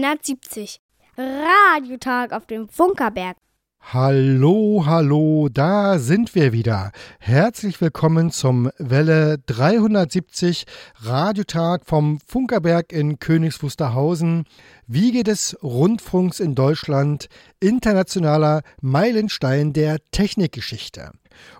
Welle 370. Radiotag auf dem Funkerberg. Hallo, hallo, da sind wir wieder. Herzlich willkommen zum Welle 370 Radiotag vom Funkerberg in Königs Wiege des Rundfunks in Deutschland, internationaler Meilenstein der Technikgeschichte.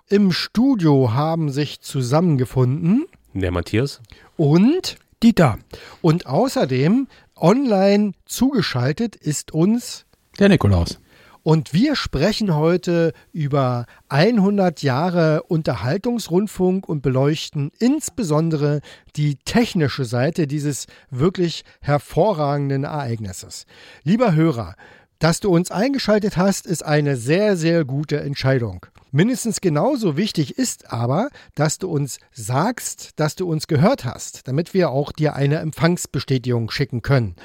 Im Studio haben sich zusammengefunden der Matthias und Dieter. Und außerdem online zugeschaltet ist uns der Nikolaus. Und wir sprechen heute über 100 Jahre Unterhaltungsrundfunk und beleuchten insbesondere die technische Seite dieses wirklich hervorragenden Ereignisses. Lieber Hörer, dass du uns eingeschaltet hast, ist eine sehr, sehr gute Entscheidung. Mindestens genauso wichtig ist aber, dass du uns sagst, dass du uns gehört hast, damit wir auch dir eine Empfangsbestätigung schicken können.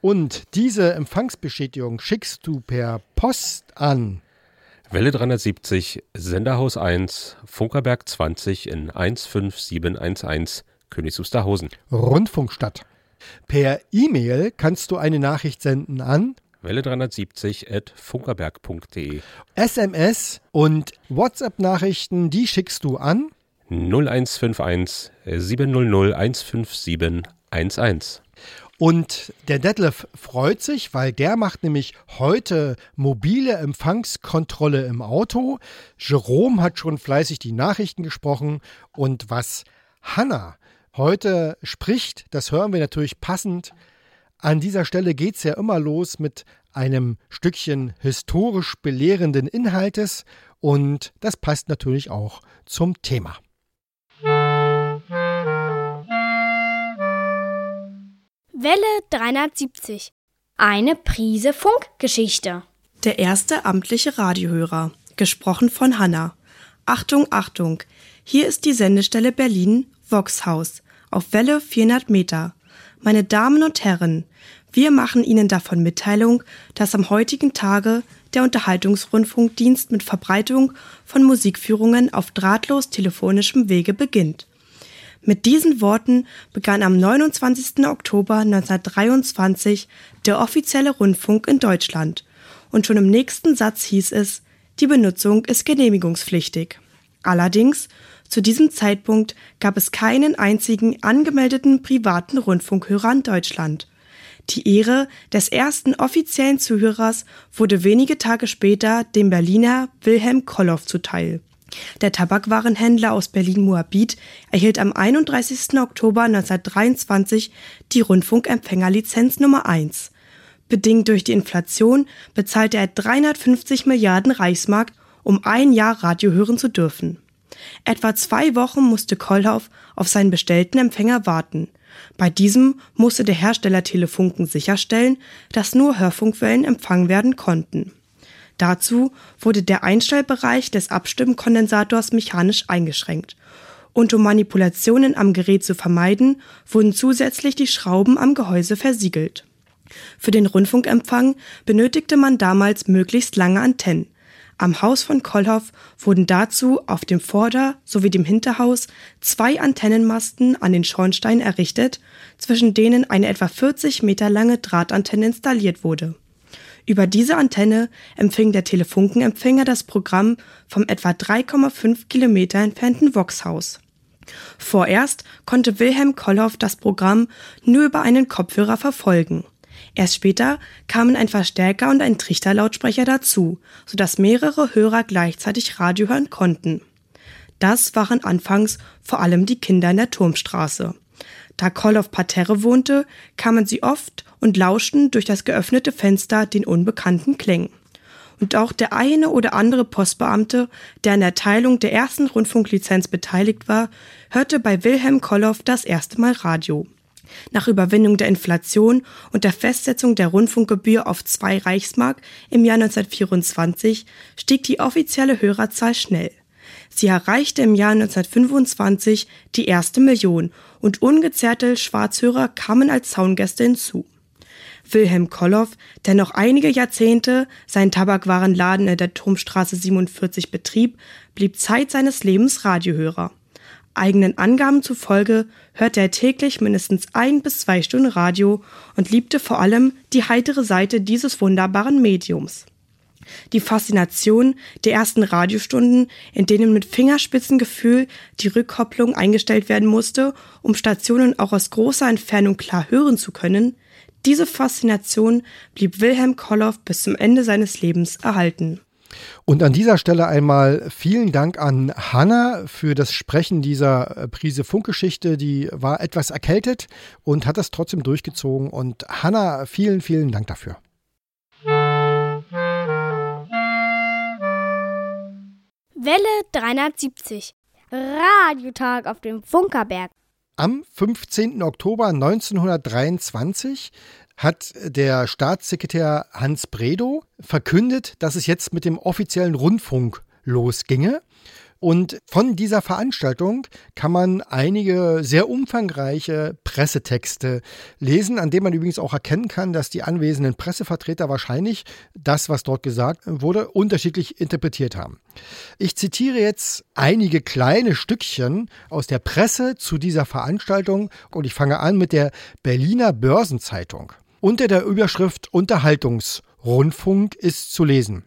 Und diese Empfangsbestätigung schickst du per Post an. Welle 370, Senderhaus 1, Funkerberg 20 in 15711, Königs Wusterhausen. Rundfunkstadt. Per E-Mail kannst du eine Nachricht senden an Welle 370 at funkerberg.de. SMS und WhatsApp-Nachrichten, die schickst du an 0151 700 157 11. Und der Detlef freut sich, weil der macht nämlich heute mobile Empfangskontrolle im Auto. Jerome hat schon fleißig die Nachrichten gesprochen. Und was Hanna heute spricht, das hören wir natürlich passend an dieser Stelle geht es ja immer los mit einem Stückchen historisch belehrenden Inhaltes und das passt natürlich auch zum Thema. Welle 370. Eine Prise Funkgeschichte. Der erste amtliche Radiohörer. Gesprochen von Hanna. Achtung, Achtung. Hier ist die Sendestelle Berlin, Voxhaus. Auf Welle 400 Meter. Meine Damen und Herren, wir machen Ihnen davon Mitteilung, dass am heutigen Tage der Unterhaltungsrundfunkdienst mit Verbreitung von Musikführungen auf drahtlos telefonischem Wege beginnt. Mit diesen Worten begann am 29. Oktober 1923 der offizielle Rundfunk in Deutschland und schon im nächsten Satz hieß es, die Benutzung ist genehmigungspflichtig. Allerdings zu diesem Zeitpunkt gab es keinen einzigen angemeldeten privaten Rundfunkhörer in Deutschland. Die Ehre des ersten offiziellen Zuhörers wurde wenige Tage später dem Berliner Wilhelm Kolloff zuteil. Der Tabakwarenhändler aus Berlin-Moabit erhielt am 31. Oktober 1923 die Rundfunkempfängerlizenz Nummer 1. Bedingt durch die Inflation bezahlte er 350 Milliarden Reichsmark, um ein Jahr Radio hören zu dürfen. Etwa zwei Wochen musste Kollhoff auf seinen bestellten Empfänger warten. Bei diesem musste der Hersteller Telefunken sicherstellen, dass nur Hörfunkwellen empfangen werden konnten. Dazu wurde der Einstellbereich des Abstimmkondensators mechanisch eingeschränkt. Und um Manipulationen am Gerät zu vermeiden, wurden zusätzlich die Schrauben am Gehäuse versiegelt. Für den Rundfunkempfang benötigte man damals möglichst lange Antennen. Am Haus von Kollhoff wurden dazu auf dem Vorder- sowie dem Hinterhaus zwei Antennenmasten an den Schornstein errichtet, zwischen denen eine etwa 40 Meter lange Drahtantenne installiert wurde. Über diese Antenne empfing der Telefunkenempfänger das Programm vom etwa 3,5 Kilometer entfernten Voxhaus. Vorerst konnte Wilhelm Kollhoff das Programm nur über einen Kopfhörer verfolgen. Erst später kamen ein Verstärker und ein Trichterlautsprecher dazu, sodass mehrere Hörer gleichzeitig Radio hören konnten. Das waren anfangs vor allem die Kinder in der Turmstraße. Da auf Parterre wohnte, kamen sie oft und lauschten durch das geöffnete Fenster den unbekannten Klängen. Und auch der eine oder andere Postbeamte, der an der Teilung der ersten Rundfunklizenz beteiligt war, hörte bei Wilhelm Kolloff das erste Mal Radio. Nach Überwindung der Inflation und der Festsetzung der Rundfunkgebühr auf zwei Reichsmark im Jahr 1924 stieg die offizielle Hörerzahl schnell. Sie erreichte im Jahr 1925 die erste Million und ungezerrte Schwarzhörer kamen als Zaungäste hinzu. Wilhelm Kolloff, der noch einige Jahrzehnte seinen Tabakwarenladen in der Turmstraße 47 betrieb, blieb Zeit seines Lebens Radiohörer. Eigenen Angaben zufolge hörte er täglich mindestens ein bis zwei Stunden Radio und liebte vor allem die heitere Seite dieses wunderbaren Mediums. Die Faszination der ersten Radiostunden, in denen mit Fingerspitzengefühl die Rückkopplung eingestellt werden musste, um Stationen auch aus großer Entfernung klar hören zu können, diese Faszination blieb Wilhelm Kolloff bis zum Ende seines Lebens erhalten. Und an dieser Stelle einmal vielen Dank an Hanna für das Sprechen dieser äh, Prise Funkgeschichte. Die war etwas erkältet und hat das trotzdem durchgezogen. Und Hanna, vielen, vielen Dank dafür. Welle 370. Radiotag auf dem Funkerberg. Am 15. Oktober 1923 hat der Staatssekretär Hans Bredow verkündet, dass es jetzt mit dem offiziellen Rundfunk losginge. Und von dieser Veranstaltung kann man einige sehr umfangreiche Pressetexte lesen, an denen man übrigens auch erkennen kann, dass die anwesenden Pressevertreter wahrscheinlich das, was dort gesagt wurde, unterschiedlich interpretiert haben. Ich zitiere jetzt einige kleine Stückchen aus der Presse zu dieser Veranstaltung und ich fange an mit der Berliner Börsenzeitung. Unter der Überschrift Unterhaltungsrundfunk ist zu lesen.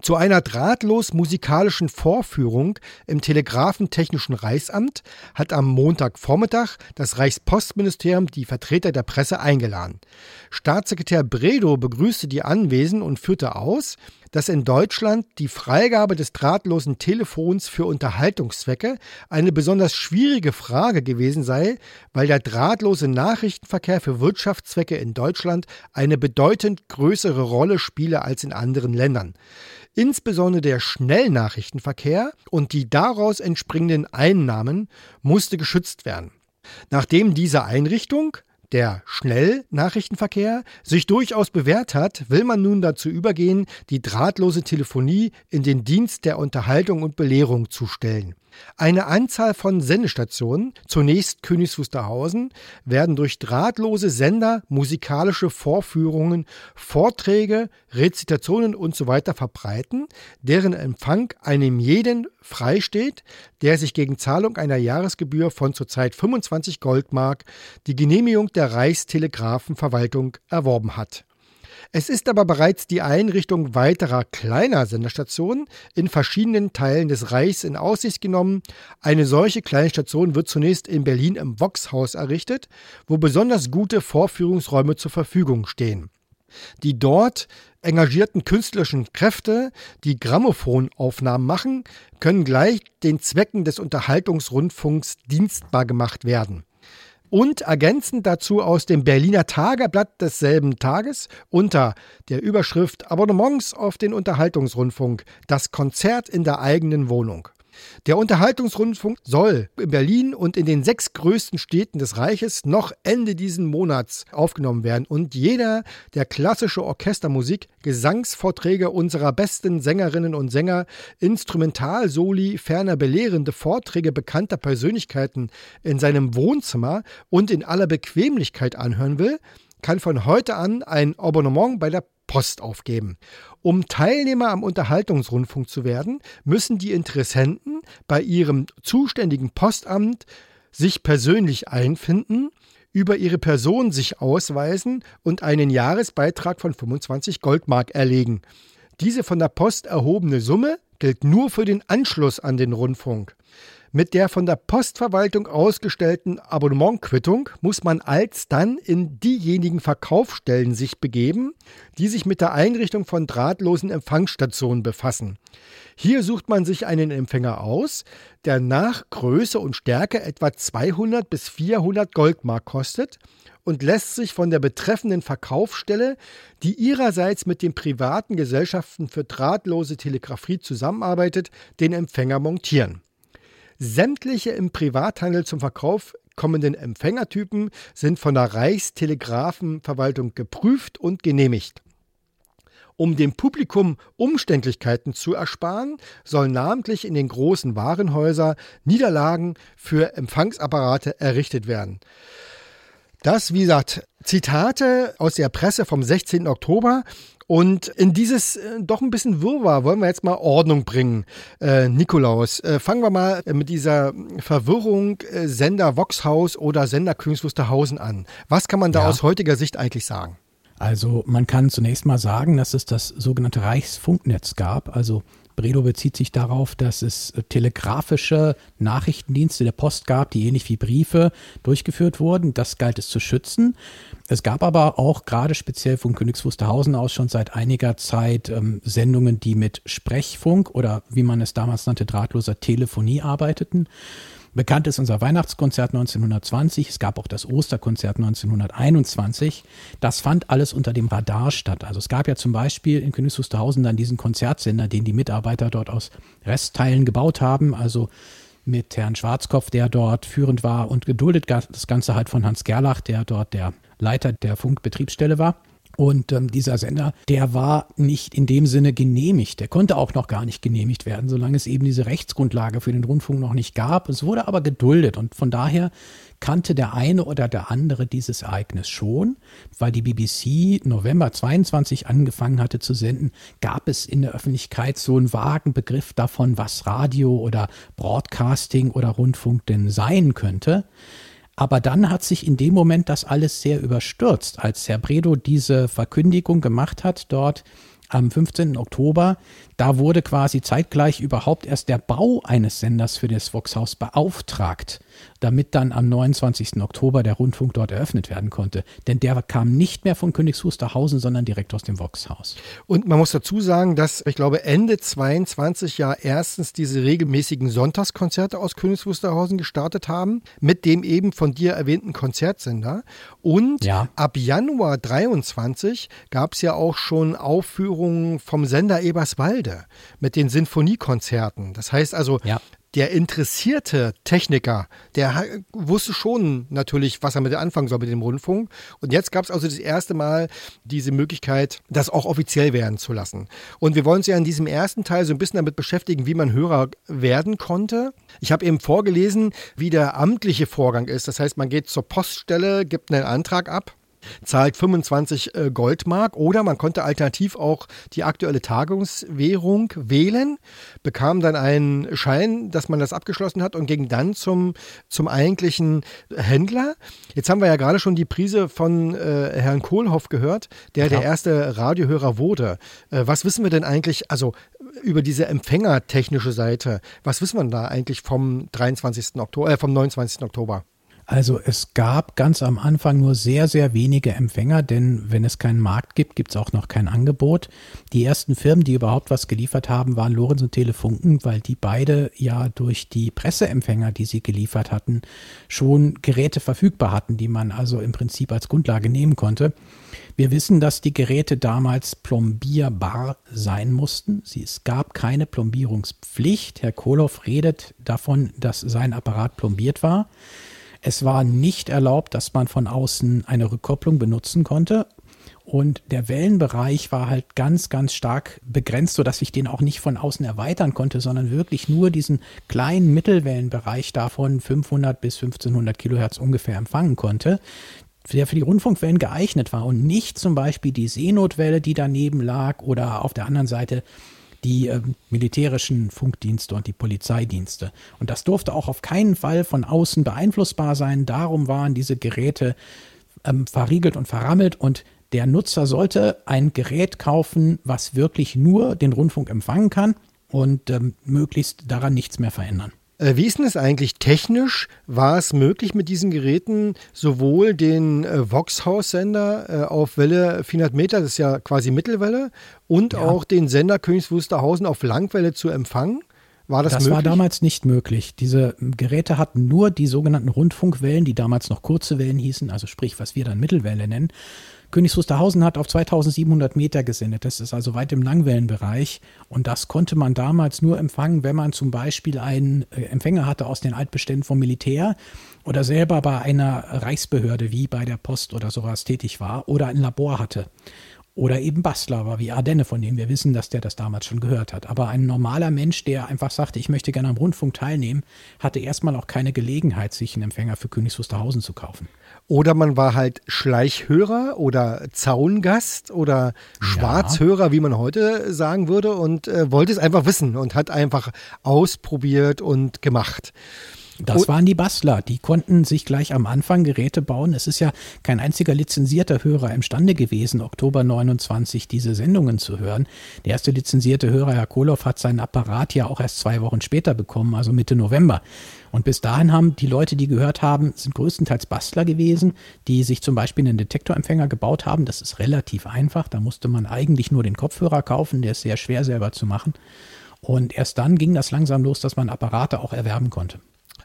Zu einer drahtlos musikalischen Vorführung im Telegrafentechnischen Reichsamt hat am Montagvormittag das Reichspostministerium die Vertreter der Presse eingeladen. Staatssekretär Bredow begrüßte die Anwesenden und führte aus, dass in Deutschland die Freigabe des drahtlosen Telefons für Unterhaltungszwecke eine besonders schwierige Frage gewesen sei, weil der drahtlose Nachrichtenverkehr für Wirtschaftszwecke in Deutschland eine bedeutend größere Rolle spiele als in anderen Ländern. Insbesondere der Schnellnachrichtenverkehr und die daraus entspringenden Einnahmen musste geschützt werden. Nachdem diese Einrichtung der Schnellnachrichtenverkehr sich durchaus bewährt hat, will man nun dazu übergehen, die drahtlose Telefonie in den Dienst der Unterhaltung und Belehrung zu stellen. Eine Anzahl von Sendestationen, zunächst Königs Wusterhausen, werden durch drahtlose Sender musikalische Vorführungen, Vorträge, Rezitationen usw. So verbreiten, deren Empfang einem jeden freisteht, der sich gegen Zahlung einer Jahresgebühr von zurzeit 25 Goldmark die Genehmigung der Reichstelegrafenverwaltung erworben hat. Es ist aber bereits die Einrichtung weiterer kleiner Senderstationen in verschiedenen Teilen des Reichs in Aussicht genommen. Eine solche kleine Station wird zunächst in Berlin im Voxhaus errichtet, wo besonders gute Vorführungsräume zur Verfügung stehen. Die dort engagierten künstlerischen Kräfte, die Grammophonaufnahmen machen, können gleich den Zwecken des Unterhaltungsrundfunks dienstbar gemacht werden und ergänzend dazu aus dem Berliner Tageblatt desselben Tages unter der Überschrift Abonnements auf den Unterhaltungsrundfunk, das Konzert in der eigenen Wohnung. Der Unterhaltungsrundfunk soll in Berlin und in den sechs größten Städten des Reiches noch Ende diesen Monats aufgenommen werden. Und jeder, der klassische Orchestermusik, Gesangsvorträge unserer besten Sängerinnen und Sänger, Instrumentalsoli, ferner belehrende Vorträge bekannter Persönlichkeiten in seinem Wohnzimmer und in aller Bequemlichkeit anhören will, kann von heute an ein Abonnement bei der Post aufgeben. Um Teilnehmer am Unterhaltungsrundfunk zu werden, müssen die Interessenten bei ihrem zuständigen Postamt sich persönlich einfinden, über ihre Person sich ausweisen und einen Jahresbeitrag von 25 Goldmark erlegen. Diese von der Post erhobene Summe gilt nur für den Anschluss an den Rundfunk. Mit der von der Postverwaltung ausgestellten Abonnementquittung muss man alsdann in diejenigen Verkaufsstellen sich begeben, die sich mit der Einrichtung von drahtlosen Empfangsstationen befassen. Hier sucht man sich einen Empfänger aus, der nach Größe und Stärke etwa 200 bis 400 Goldmark kostet und lässt sich von der betreffenden Verkaufsstelle, die ihrerseits mit den privaten Gesellschaften für drahtlose Telegrafie zusammenarbeitet, den Empfänger montieren. Sämtliche im Privathandel zum Verkauf kommenden Empfängertypen sind von der Reichstelegrafenverwaltung geprüft und genehmigt. Um dem Publikum Umständlichkeiten zu ersparen, sollen namentlich in den großen Warenhäusern Niederlagen für Empfangsapparate errichtet werden. Das, wie gesagt, Zitate aus der Presse vom 16. Oktober Und in dieses äh, doch ein bisschen Wirrwarr wollen wir jetzt mal Ordnung bringen. Äh, Nikolaus, äh, fangen wir mal mit dieser Verwirrung äh, Sender Voxhaus oder Sender Königs Wusterhausen an. Was kann man da ja. aus heutiger Sicht eigentlich sagen? Also man kann zunächst mal sagen, dass es das sogenannte Reichsfunknetz gab. Also Bredow bezieht sich darauf, dass es telegrafische Nachrichtendienste der Post gab, die ähnlich wie Briefe durchgeführt wurden. Das galt es zu schützen. Es gab aber auch gerade speziell von Königs Wusterhausen aus schon seit einiger Zeit ähm, Sendungen, die mit Sprechfunk oder wie man es damals nannte, drahtloser Telefonie arbeiteten. Bekannt ist unser Weihnachtskonzert 1920. Es gab auch das Osterkonzert 1921. Das fand alles unter dem Radar statt. Also es gab ja zum Beispiel in Königs Wusterhausen dann diesen Konzertsender, den die Mitarbeiter dort aus Restteilen gebaut haben. Also mit Herrn Schwarzkopf, der dort führend war und geduldet das Ganze halt von Hans Gerlach, der dort der Leiter der Funkbetriebsstelle war. Und ähm, dieser Sender, der war nicht in dem Sinne genehmigt. Der konnte auch noch gar nicht genehmigt werden, solange es eben diese Rechtsgrundlage für den Rundfunk noch nicht gab. Es wurde aber geduldet und von daher kannte der eine oder der andere dieses Ereignis schon, weil die BBC November 22 angefangen hatte zu senden, gab es in der Öffentlichkeit so einen vagen Begriff davon, was Radio oder Broadcasting oder Rundfunk denn sein könnte. Aber dann hat sich in dem Moment das alles sehr überstürzt, als Herr Bredow diese Verkündigung gemacht hat dort am 15. Oktober, da wurde quasi zeitgleich überhaupt erst der Bau eines Senders für das Voxhaus beauftragt, damit dann am 29. Oktober der Rundfunk dort eröffnet werden konnte. Denn der kam nicht mehr von Königs Wusterhausen, sondern direkt aus dem Voxhaus. Und man muss dazu sagen, dass ich glaube Ende 22 ja erstens diese regelmäßigen Sonntagskonzerte aus Königs Wusterhausen gestartet haben, mit dem eben von dir erwähnten Konzertsender. Und ja. ab Januar 23 gab es ja auch schon Aufführungen vom Sender Eberswalde. Mit den Sinfoniekonzerten. Das heißt also, ja. Der interessierte Techniker, der wusste schon natürlich, was er mit anfangen soll mit dem Rundfunk. Und jetzt gab es also das erste Mal diese Möglichkeit, das auch offiziell werden zu lassen. Und wir wollen uns ja in diesem ersten Teil so ein bisschen damit beschäftigen, wie man Hörer werden konnte. Ich habe eben vorgelesen, wie der amtliche Vorgang ist. Das heißt, man geht zur Poststelle, gibt einen Antrag ab zahlt 25 äh, Goldmark oder man konnte alternativ auch die aktuelle Tagungswährung wählen, bekam dann einen Schein, dass man das abgeschlossen hat und ging dann zum, zum eigentlichen Händler. Jetzt haben wir ja gerade schon die Prise von äh, Herrn Kohlhoff gehört, der ja. der erste Radiohörer wurde. Äh, was wissen wir denn eigentlich, also über diese empfängertechnische Seite, was wissen wir da eigentlich vom 23. Oktober, äh, vom 29. Oktober? Also es gab ganz am Anfang nur sehr, sehr wenige Empfänger, denn wenn es keinen Markt gibt, gibt es auch noch kein Angebot. Die ersten Firmen, die überhaupt was geliefert haben, waren Lorenz und Telefunken, weil die beide ja durch die Presseempfänger, die sie geliefert hatten, schon Geräte verfügbar hatten, die man also im Prinzip als Grundlage nehmen konnte. Wir wissen, dass die Geräte damals plombierbar sein mussten. Es gab keine Plombierungspflicht. Herr Kohloff redet davon, dass sein Apparat plombiert war. Es war nicht erlaubt, dass man von außen eine Rückkopplung benutzen konnte. Und der Wellenbereich war halt ganz, ganz stark begrenzt, sodass ich den auch nicht von außen erweitern konnte, sondern wirklich nur diesen kleinen Mittelwellenbereich davon 500 bis 1500 Kilohertz ungefähr empfangen konnte, der für die Rundfunkwellen geeignet war und nicht zum Beispiel die Seenotwelle, die daneben lag oder auf der anderen Seite die äh, militärischen Funkdienste und die Polizeidienste. Und das durfte auch auf keinen Fall von außen beeinflussbar sein. Darum waren diese Geräte ähm, verriegelt und verrammelt und der Nutzer sollte ein Gerät kaufen, was wirklich nur den Rundfunk empfangen kann und ähm, möglichst daran nichts mehr verändern. Äh, wie ist denn es eigentlich technisch? War es möglich mit diesen Geräten sowohl den äh, Vox-Haus-Sender äh, auf Welle 400 Meter, das ist ja quasi Mittelwelle, und ja. auch den Sender Königs Wusterhausen auf Langwelle zu empfangen? War das, das möglich? war damals nicht möglich. Diese Geräte hatten nur die sogenannten Rundfunkwellen, die damals noch kurze Wellen hießen, also sprich, was wir dann Mittelwelle nennen. Königs Wusterhausen hat auf 2700 Meter gesendet. Das ist also weit im Langwellenbereich. Und das konnte man damals nur empfangen, wenn man zum Beispiel einen äh, Empfänger hatte aus den Altbeständen vom Militär oder selber bei einer Reichsbehörde wie bei der Post oder sowas tätig war oder ein Labor hatte. Oder eben Bastler war wie Ardenne, von dem wir wissen, dass der das damals schon gehört hat. Aber ein normaler Mensch, der einfach sagte, ich möchte gerne am Rundfunk teilnehmen, hatte erstmal auch keine Gelegenheit, sich einen Empfänger für Königs Wusterhausen zu kaufen. Oder man war halt Schleichhörer oder Zaungast oder Schwarzhörer, ja. wie man heute sagen würde, und äh, wollte es einfach wissen und hat einfach ausprobiert und gemacht. Das waren die Bastler. Die konnten sich gleich am Anfang Geräte bauen. Es ist ja kein einziger lizenzierter Hörer imstande gewesen, Oktober 29 diese Sendungen zu hören. Der erste lizenzierte Hörer, Herr Koloff, hat seinen Apparat ja auch erst zwei Wochen später bekommen, also Mitte November. Und bis dahin haben die Leute, die gehört haben, sind größtenteils Bastler gewesen, die sich zum Beispiel einen Detektorempfänger gebaut haben. Das ist relativ einfach. Da musste man eigentlich nur den Kopfhörer kaufen. Der ist sehr schwer selber zu machen. Und erst dann ging das langsam los, dass man Apparate auch erwerben konnte.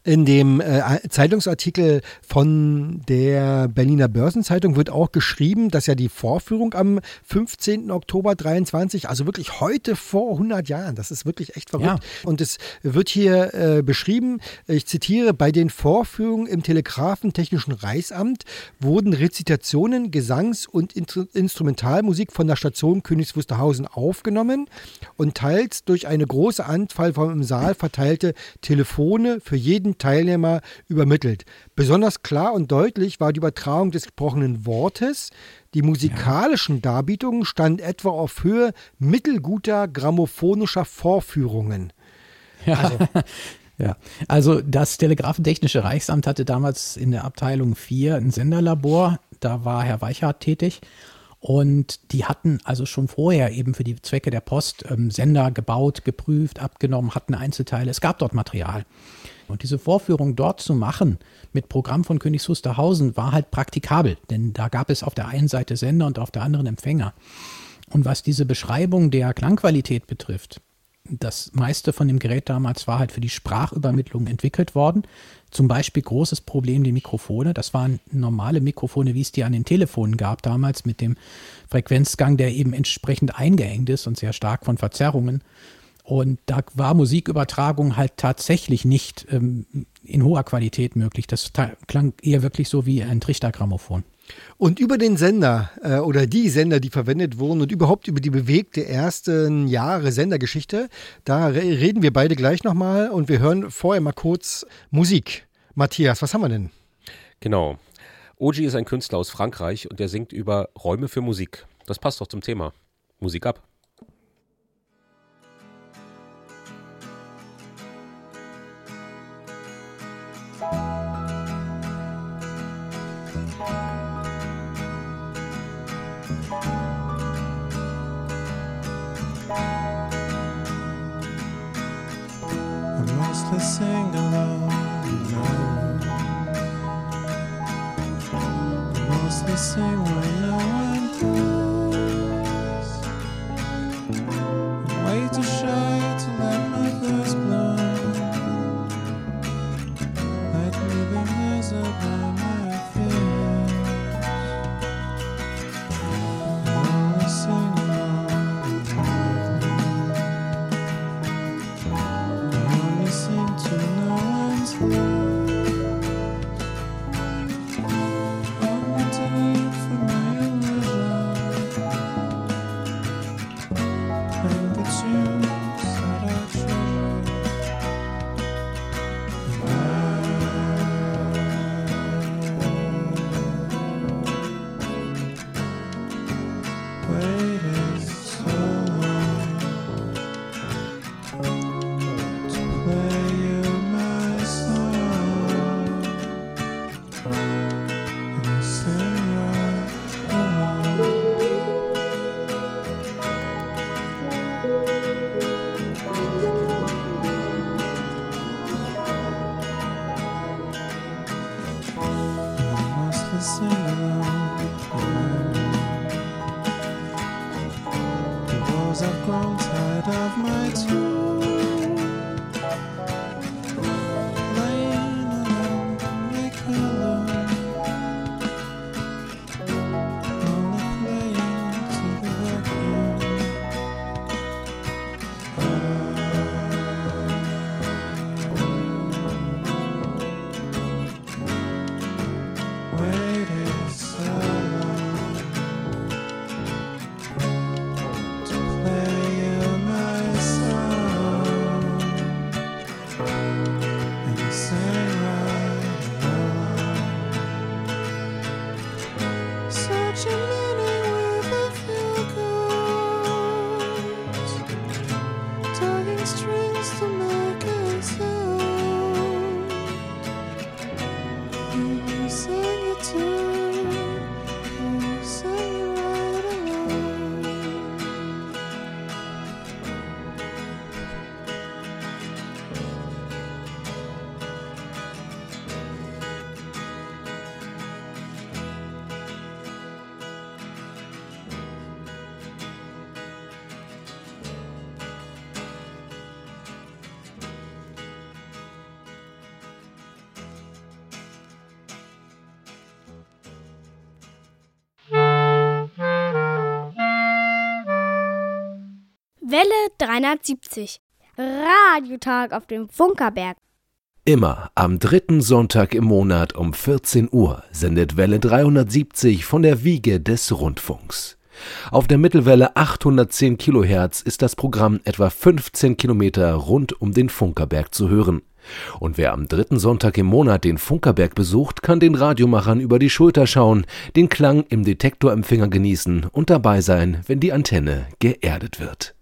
In dem äh, Zeitungsartikel von der Berliner Börsenzeitung wird auch geschrieben, dass ja die Vorführung am 15. Oktober 23, also wirklich heute vor 100 Jahren, das ist wirklich echt verrückt. Ja. Und es wird hier äh, beschrieben, ich zitiere, bei den Vorführungen im Telegrafentechnischen Reichsamt wurden Rezitationen, Gesangs- und Instrumentalmusik von der Station Königs Wusterhausen aufgenommen und teils durch eine große Anzahl von im Saal verteilte Telefone für jeden Teilnehmer übermittelt. Besonders klar und deutlich war die Übertragung des gesprochenen Wortes. Die musikalischen Darbietungen standen etwa auf Höhe mittelguter grammophonischer Vorführungen. Ja. Also, ja, also das Telegrafentechnische Reichsamt hatte damals in der Abteilung 4 ein Senderlabor. Da war Herr Weichhardt tätig. Und die hatten also schon vorher eben für die Zwecke der Post ähm, Sender gebaut, geprüft, abgenommen, hatten Einzelteile. Es gab dort Material. Und diese Vorführung dort zu machen mit Programm von Königs Wusterhausen war halt praktikabel, denn da gab es auf der einen Seite Sender und auf der anderen Empfänger. Und was diese Beschreibung der Klangqualität betrifft, das meiste von dem Gerät damals war halt für die Sprachübermittlung entwickelt worden. Zum Beispiel großes Problem die Mikrofone. Das waren normale Mikrofone, wie es die an den Telefonen gab damals mit dem Frequenzgang, der eben entsprechend eingeengt ist und sehr stark von Verzerrungen und da war Musikübertragung halt tatsächlich nicht ähm, in hoher Qualität möglich. Das klang eher wirklich so wie ein Trichtergrammophon. Und über den Sender äh, oder die Sender, die verwendet wurden und überhaupt über die bewegte ersten Jahre Sendergeschichte, da re reden wir beide gleich nochmal und wir hören vorher mal kurz Musik. Matthias, was haben wir denn? Genau. Oji ist ein Künstler aus Frankreich und der singt über Räume für Musik. Das passt doch zum Thema. Musik ab. Mostly sing alone. Mostly sing when Welle 370. Radiotag auf dem Funkerberg. Immer am dritten Sonntag im Monat um 14 Uhr sendet Welle 370 von der Wiege des Rundfunks. Auf der Mittelwelle 810 Kilohertz ist das Programm etwa 15 Kilometer rund um den Funkerberg zu hören. Und wer am dritten Sonntag im Monat den Funkerberg besucht, kann den Radiomachern über die Schulter schauen, den Klang im Detektorempfänger genießen und dabei sein, wenn die Antenne geerdet wird.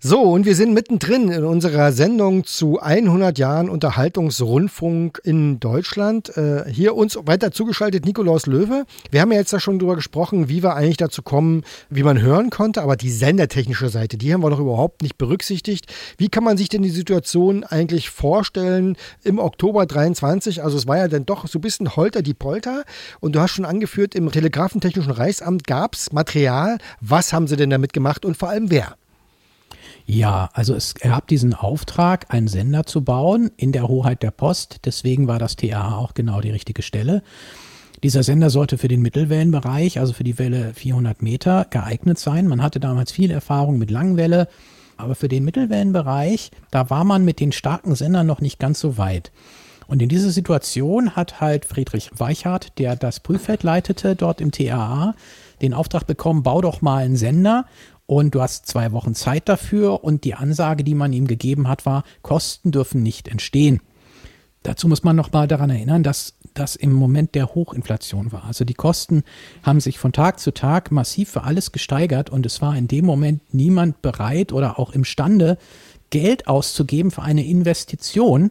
So, und wir sind mittendrin in unserer Sendung zu 100 Jahren Unterhaltungsrundfunk in Deutschland. Äh, hier uns weiter zugeschaltet Nikolaus Löwe. Wir haben ja jetzt da schon drüber gesprochen, wie wir eigentlich dazu kommen, wie man hören konnte, aber die sendertechnische Seite, die haben wir noch überhaupt nicht berücksichtigt. Wie kann man sich denn die Situation eigentlich vorstellen im Oktober 23? Also es war ja dann doch so ein bisschen holter die Polter und du hast schon angeführt, im Telegrafentechnischen Reichsamt gab es Material. Was haben sie denn damit gemacht und vor allem wer? Ja, also es gab diesen Auftrag, einen Sender zu bauen in der Hoheit der Post. Deswegen war das TA auch genau die richtige Stelle. Dieser Sender sollte für den Mittelwellenbereich, also für die Welle 400 Meter, geeignet sein. Man hatte damals viel Erfahrung mit Langwelle, aber für den Mittelwellenbereich, da war man mit den starken Sendern noch nicht ganz so weit. Und in dieser Situation hat halt Friedrich Weichhardt, der das Prüffeld leitete dort im TAA, den Auftrag bekommen, bau doch mal einen Sender und du hast zwei Wochen Zeit dafür und die Ansage, die man ihm gegeben hat, war, Kosten dürfen nicht entstehen. Dazu muss man noch mal daran erinnern, dass das im Moment der Hochinflation war. Also die Kosten haben sich von Tag zu Tag massiv für alles gesteigert und es war in dem Moment niemand bereit oder auch imstande, Geld auszugeben für eine Investition.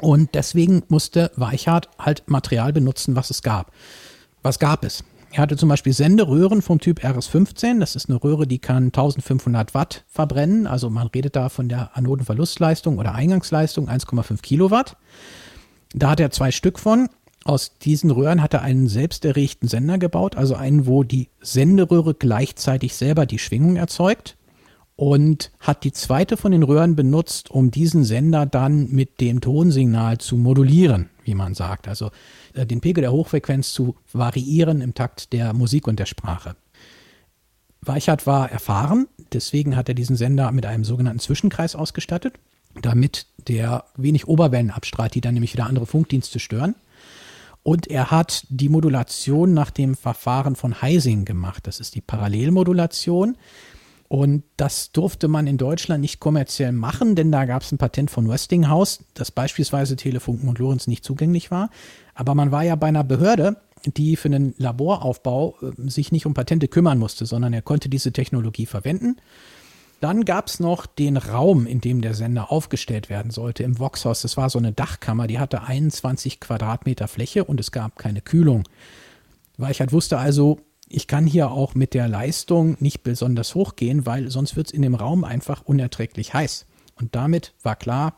Und deswegen musste Weichhardt halt Material benutzen, was es gab. Was gab es? Er hatte zum Beispiel Senderöhren vom Typ RS15. Das ist eine Röhre, die kann 1500 Watt verbrennen. Also man redet da von der Anodenverlustleistung oder Eingangsleistung 1,5 Kilowatt. Da hat er zwei Stück von. Aus diesen Röhren hat er einen selbsterregten Sender gebaut, also einen, wo die Senderöhre gleichzeitig selber die Schwingung erzeugt und hat die zweite von den Röhren benutzt, um diesen Sender dann mit dem Tonsignal zu modulieren, wie man sagt. Also äh, den Pegel der Hochfrequenz zu variieren im Takt der Musik und der Sprache. Weichert war erfahren, deswegen hat er diesen Sender mit einem sogenannten Zwischenkreis ausgestattet, damit der wenig Oberwellen abstrahlt, die dann nämlich wieder andere Funkdienste stören. Und er hat die Modulation nach dem Verfahren von Heising gemacht. Das ist die Parallelmodulation. Und das durfte man in Deutschland nicht kommerziell machen, denn da gab es ein Patent von Westinghouse, das beispielsweise Telefunken und Lorenz nicht zugänglich war. Aber man war ja bei einer Behörde, die für einen Laboraufbau äh, sich nicht um Patente kümmern musste, sondern er konnte diese Technologie verwenden. Dann gab es noch den Raum, in dem der Sender aufgestellt werden sollte, im Voxhaus. Das war so eine Dachkammer, die hatte 21 Quadratmeter Fläche und es gab keine Kühlung. Weichert wusste also, ich kann hier auch mit der Leistung nicht besonders hoch gehen, weil sonst wird es in dem Raum einfach unerträglich heiß. Und damit war klar,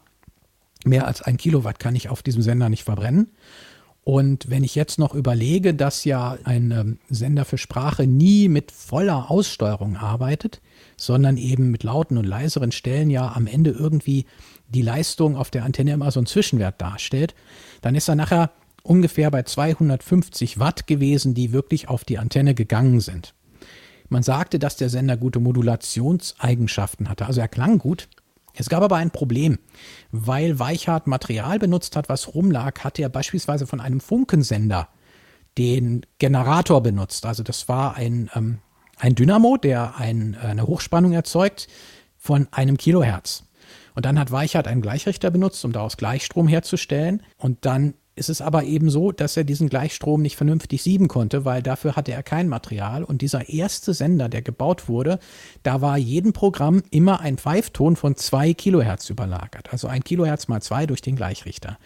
mehr als ein Kilowatt kann ich auf diesem Sender nicht verbrennen. Und wenn ich jetzt noch überlege, dass ja ein ähm, Sender für Sprache nie mit voller Aussteuerung arbeitet, sondern eben mit lauten und leiseren Stellen ja am Ende irgendwie die Leistung auf der Antenne immer so einen Zwischenwert darstellt, dann ist er nachher ungefähr bei 250 Watt gewesen, die wirklich auf die Antenne gegangen sind. Man sagte, dass der Sender gute Modulationseigenschaften hatte, also er klang gut. Es gab aber ein Problem, weil Weichhardt Material benutzt hat, was rumlag, hatte er beispielsweise von einem Funkensender den Generator benutzt. Also das war ein, ähm, ein Dynamo, der ein, eine Hochspannung erzeugt von einem Kilohertz. Und dann hat Weichhardt einen Gleichrichter benutzt, um daraus Gleichstrom herzustellen. Und dann ist es aber eben so, dass er diesen Gleichstrom nicht vernünftig sieben konnte, weil dafür hatte er kein Material. Und dieser erste Sender, der gebaut wurde, da war jedem Programm immer ein Pfeifton von zwei Kilohertz überlagert. Also ein Kilohertz mal zwei durch den Gleichrichter.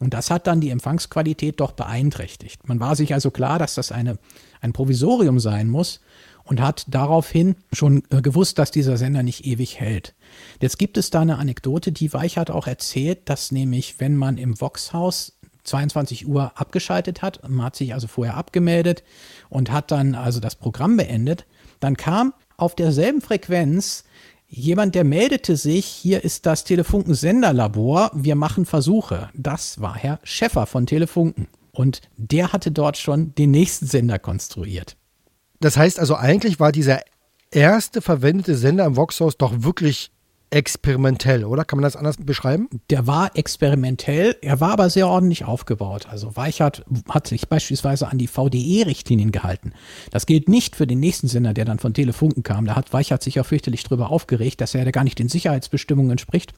Und das hat dann die Empfangsqualität doch beeinträchtigt. Man war sich also klar, dass das eine, ein Provisorium sein muss und hat daraufhin schon äh, gewusst, dass dieser Sender nicht ewig hält. Jetzt gibt es da eine Anekdote, die Weichert auch erzählt, dass nämlich, wenn man im Voxhaus 22 Uhr abgeschaltet hat. Man hat sich also vorher abgemeldet und hat dann also das Programm beendet. Dann kam auf derselben Frequenz jemand, der meldete sich, hier ist das Telefunken Senderlabor, wir machen Versuche. Das war Herr Schäffer von Telefunken. Und der hatte dort schon den nächsten Sender konstruiert. Das heißt also, eigentlich war dieser erste verwendete Sender im Voxhaus doch wirklich experimentell, oder? Kann man das anders beschreiben? Der war experimentell, er war aber sehr ordentlich aufgebaut. Also Weichert hat sich beispielsweise an die VDE-Richtlinien gehalten. Das gilt nicht für den nächsten Sender, der dann von Telefunken kam. Da hat Weichert sich ja fürchterlich drüber aufgeregt, dass er gar nicht den Sicherheitsbestimmungen entspricht.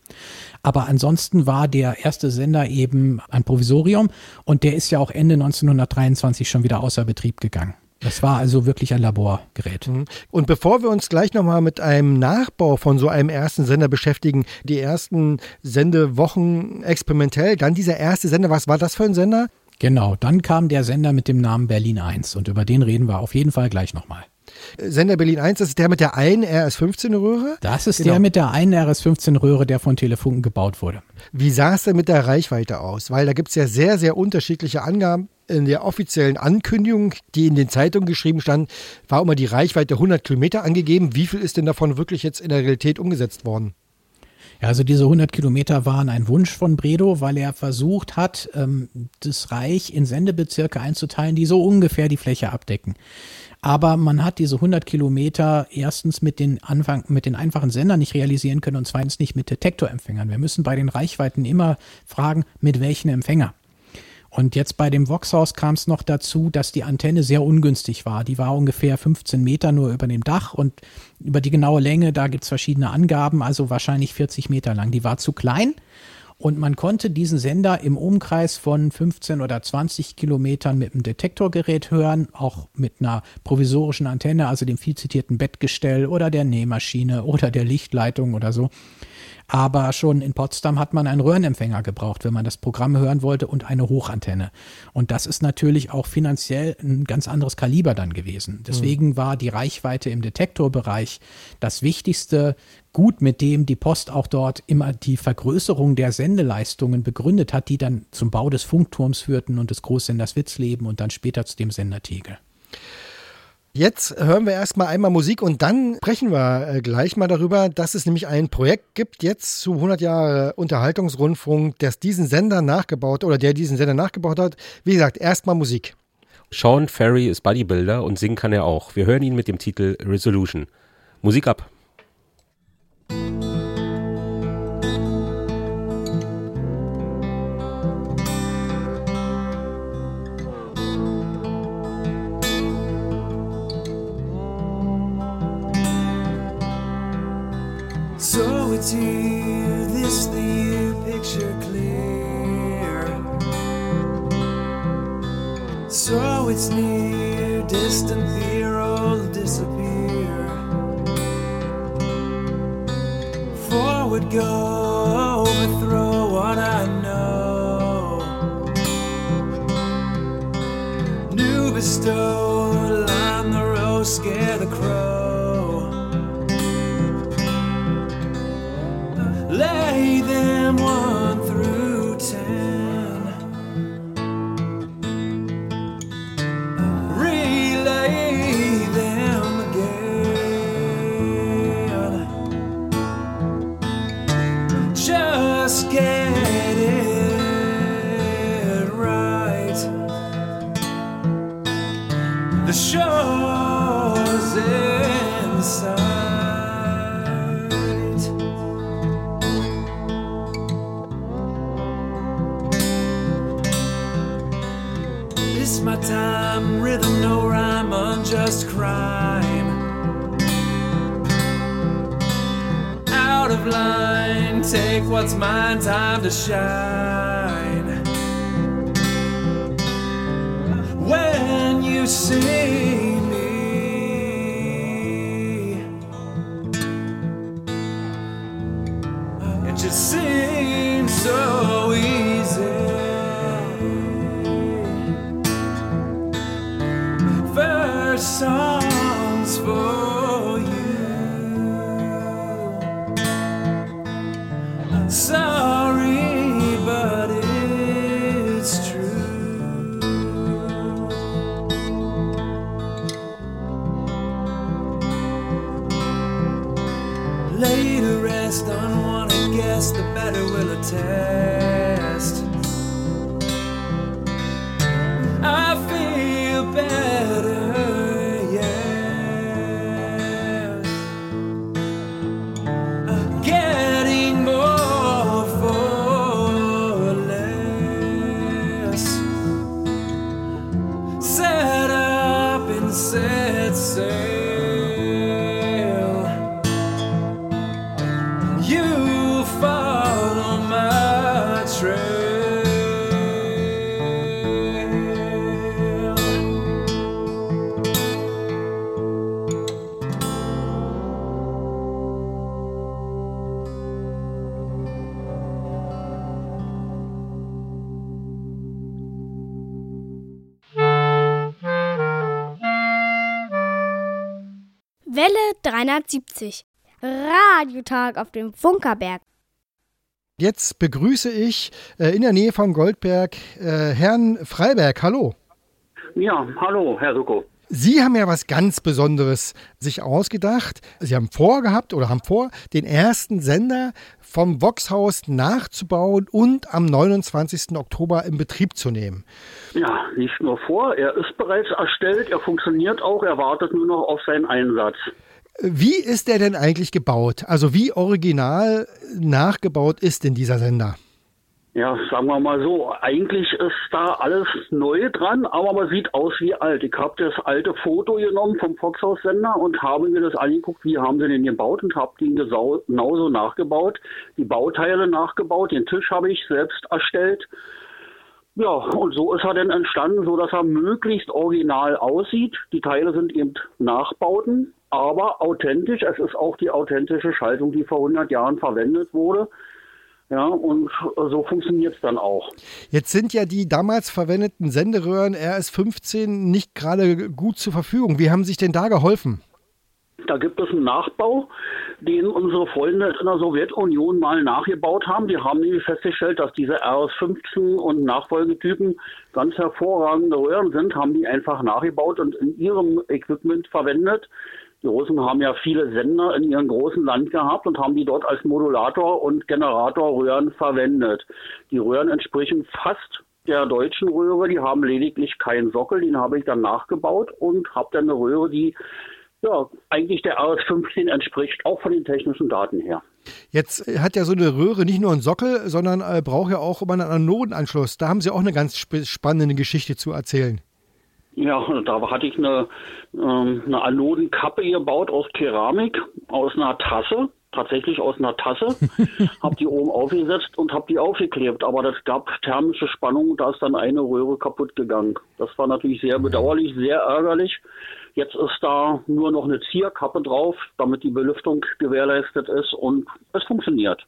Aber ansonsten war der erste Sender eben ein Provisorium und der ist ja auch Ende 1923 schon wieder außer Betrieb gegangen. Das war also wirklich ein Laborgerät. Und bevor wir uns gleich nochmal mit einem Nachbau von so einem ersten Sender beschäftigen, die ersten Sendewochen experimentell, dann dieser erste Sender, was war das für ein Sender? Genau, dann kam der Sender mit dem Namen Berlin 1 und über den reden wir auf jeden Fall gleich nochmal. Sender Berlin 1, das ist der mit der einen RS-15-Röhre? Das ist Genau. der mit der einen RS-15-Röhre, der von Telefunken gebaut wurde. Wie sah es denn mit der Reichweite aus? Weil da gibt es ja sehr, sehr unterschiedliche Angaben. In der offiziellen Ankündigung, die in den Zeitungen geschrieben stand, war immer die Reichweite 100 Kilometer angegeben. Wie viel ist denn davon wirklich jetzt in der Realität umgesetzt worden? Ja, also diese 100 Kilometer waren ein Wunsch von Bredow, weil er versucht hat, ähm, das Reich in Sendebezirke einzuteilen, die so ungefähr die Fläche abdecken. Aber man hat diese 100 Kilometer erstens mit den, Anfang, mit den einfachen Sendern nicht realisieren können und zweitens nicht mit Detektorempfängern. Wir müssen bei den Reichweiten immer fragen, mit welchen Empfänger. Und jetzt bei dem Voxhaus kam es noch dazu, dass die Antenne sehr ungünstig war. Die war ungefähr 15 Meter nur über dem Dach und über die genaue Länge, da gibt es verschiedene Angaben, also wahrscheinlich 40 Meter lang. Die war zu klein und man konnte diesen Sender im Umkreis von 15 oder 20 Kilometern mit einem Detektorgerät hören, auch mit einer provisorischen Antenne, also dem viel zitierten Bettgestell oder der Nähmaschine oder der Lichtleitung oder so. Aber schon in Potsdam hat man einen Röhrenempfänger gebraucht, wenn man das Programm hören wollte und eine Hochantenne. Und das ist natürlich auch finanziell ein ganz anderes Kaliber dann gewesen. Deswegen war die Reichweite im Detektorbereich das wichtigste Gut, mit dem die Post auch dort immer die Vergrößerung der Sendeleistungen begründet hat, die dann zum Bau des Funkturms führten und des Großsenders Witzleben und dann später zu dem Sender Tegel. Jetzt hören wir erstmal einmal Musik und dann sprechen wir äh, gleich mal darüber, dass es nämlich ein Projekt gibt, jetzt zu 100 Jahre Unterhaltungsrundfunk, das diesen Sender nachgebaut oder der diesen Sender nachgebaut hat. Wie gesagt, erstmal Musik. Sean Ferry ist Bodybuilder und singen kann er auch. Wir hören ihn mit dem Titel Resolution. Musik ab. Distant fear all disappear. Forward go, overthrow what I know. New bestow, what's mine, time to shine. When you see 370. Radiotag auf dem Funkerberg. Jetzt begrüße ich äh, in der Nähe von Goldberg äh, Herrn Freiberg. Hallo. Ja, hallo, Herr Suko. Sie haben ja was ganz Besonderes sich ausgedacht. Sie haben vorgehabt oder haben vor, den ersten Sender vom Voxhaus nachzubauen und am 29. Oktober in Betrieb zu nehmen. Ja, nicht nur vor, er ist bereits erstellt, er funktioniert auch, er wartet nur noch auf seinen Einsatz. Wie ist der denn eigentlich gebaut? Also wie original nachgebaut ist denn dieser Sender? Ja, sagen wir mal so, eigentlich ist da alles neu dran, aber man sieht aus wie alt. Ich habe das alte Foto genommen vom Foxhaus-Sender und habe mir das angeguckt, wie haben sie den gebaut und habe den genauso nachgebaut, die Bauteile nachgebaut, den Tisch habe ich selbst erstellt. Ja, und so ist er dann entstanden, so dass er möglichst original aussieht. Die Teile sind eben Nachbauten, aber authentisch. Es ist auch die authentische Schaltung, die vor 100 Jahren verwendet wurde. Ja, und so funktioniert es dann auch. Jetzt sind ja die damals verwendeten Senderöhren RS15 nicht gerade gut zur Verfügung. Wie haben sich denn da geholfen? Da gibt es einen Nachbau, den unsere Freunde in der Sowjetunion mal nachgebaut haben. Die haben nämlich festgestellt, dass diese RS-15 und Nachfolgetypen ganz hervorragende Röhren sind, haben die einfach nachgebaut und in ihrem Equipment verwendet. Die Russen haben ja viele Sender in ihrem großen Land gehabt und haben die dort als Modulator und Generatorröhren verwendet. Die Röhren entsprechen fast der deutschen Röhre, die haben lediglich keinen Sockel, den habe ich dann nachgebaut und habe dann eine Röhre, die ja, eigentlich der RS-15 entspricht, auch von den technischen Daten her. Jetzt hat ja so eine Röhre nicht nur einen Sockel, sondern äh, braucht ja auch immer einen Anodenanschluss. Da haben Sie auch eine ganz sp spannende Geschichte zu erzählen. Ja, da hatte ich eine, ähm, eine Anodenkappe gebaut aus Keramik, aus einer Tasse, tatsächlich aus einer Tasse, habe die oben aufgesetzt und habe die aufgeklebt. Aber das gab thermische Spannung, da ist dann eine Röhre kaputt gegangen. Das war natürlich sehr bedauerlich, sehr ärgerlich. Jetzt ist da nur noch eine Zierkappe drauf, damit die Belüftung gewährleistet ist und es funktioniert.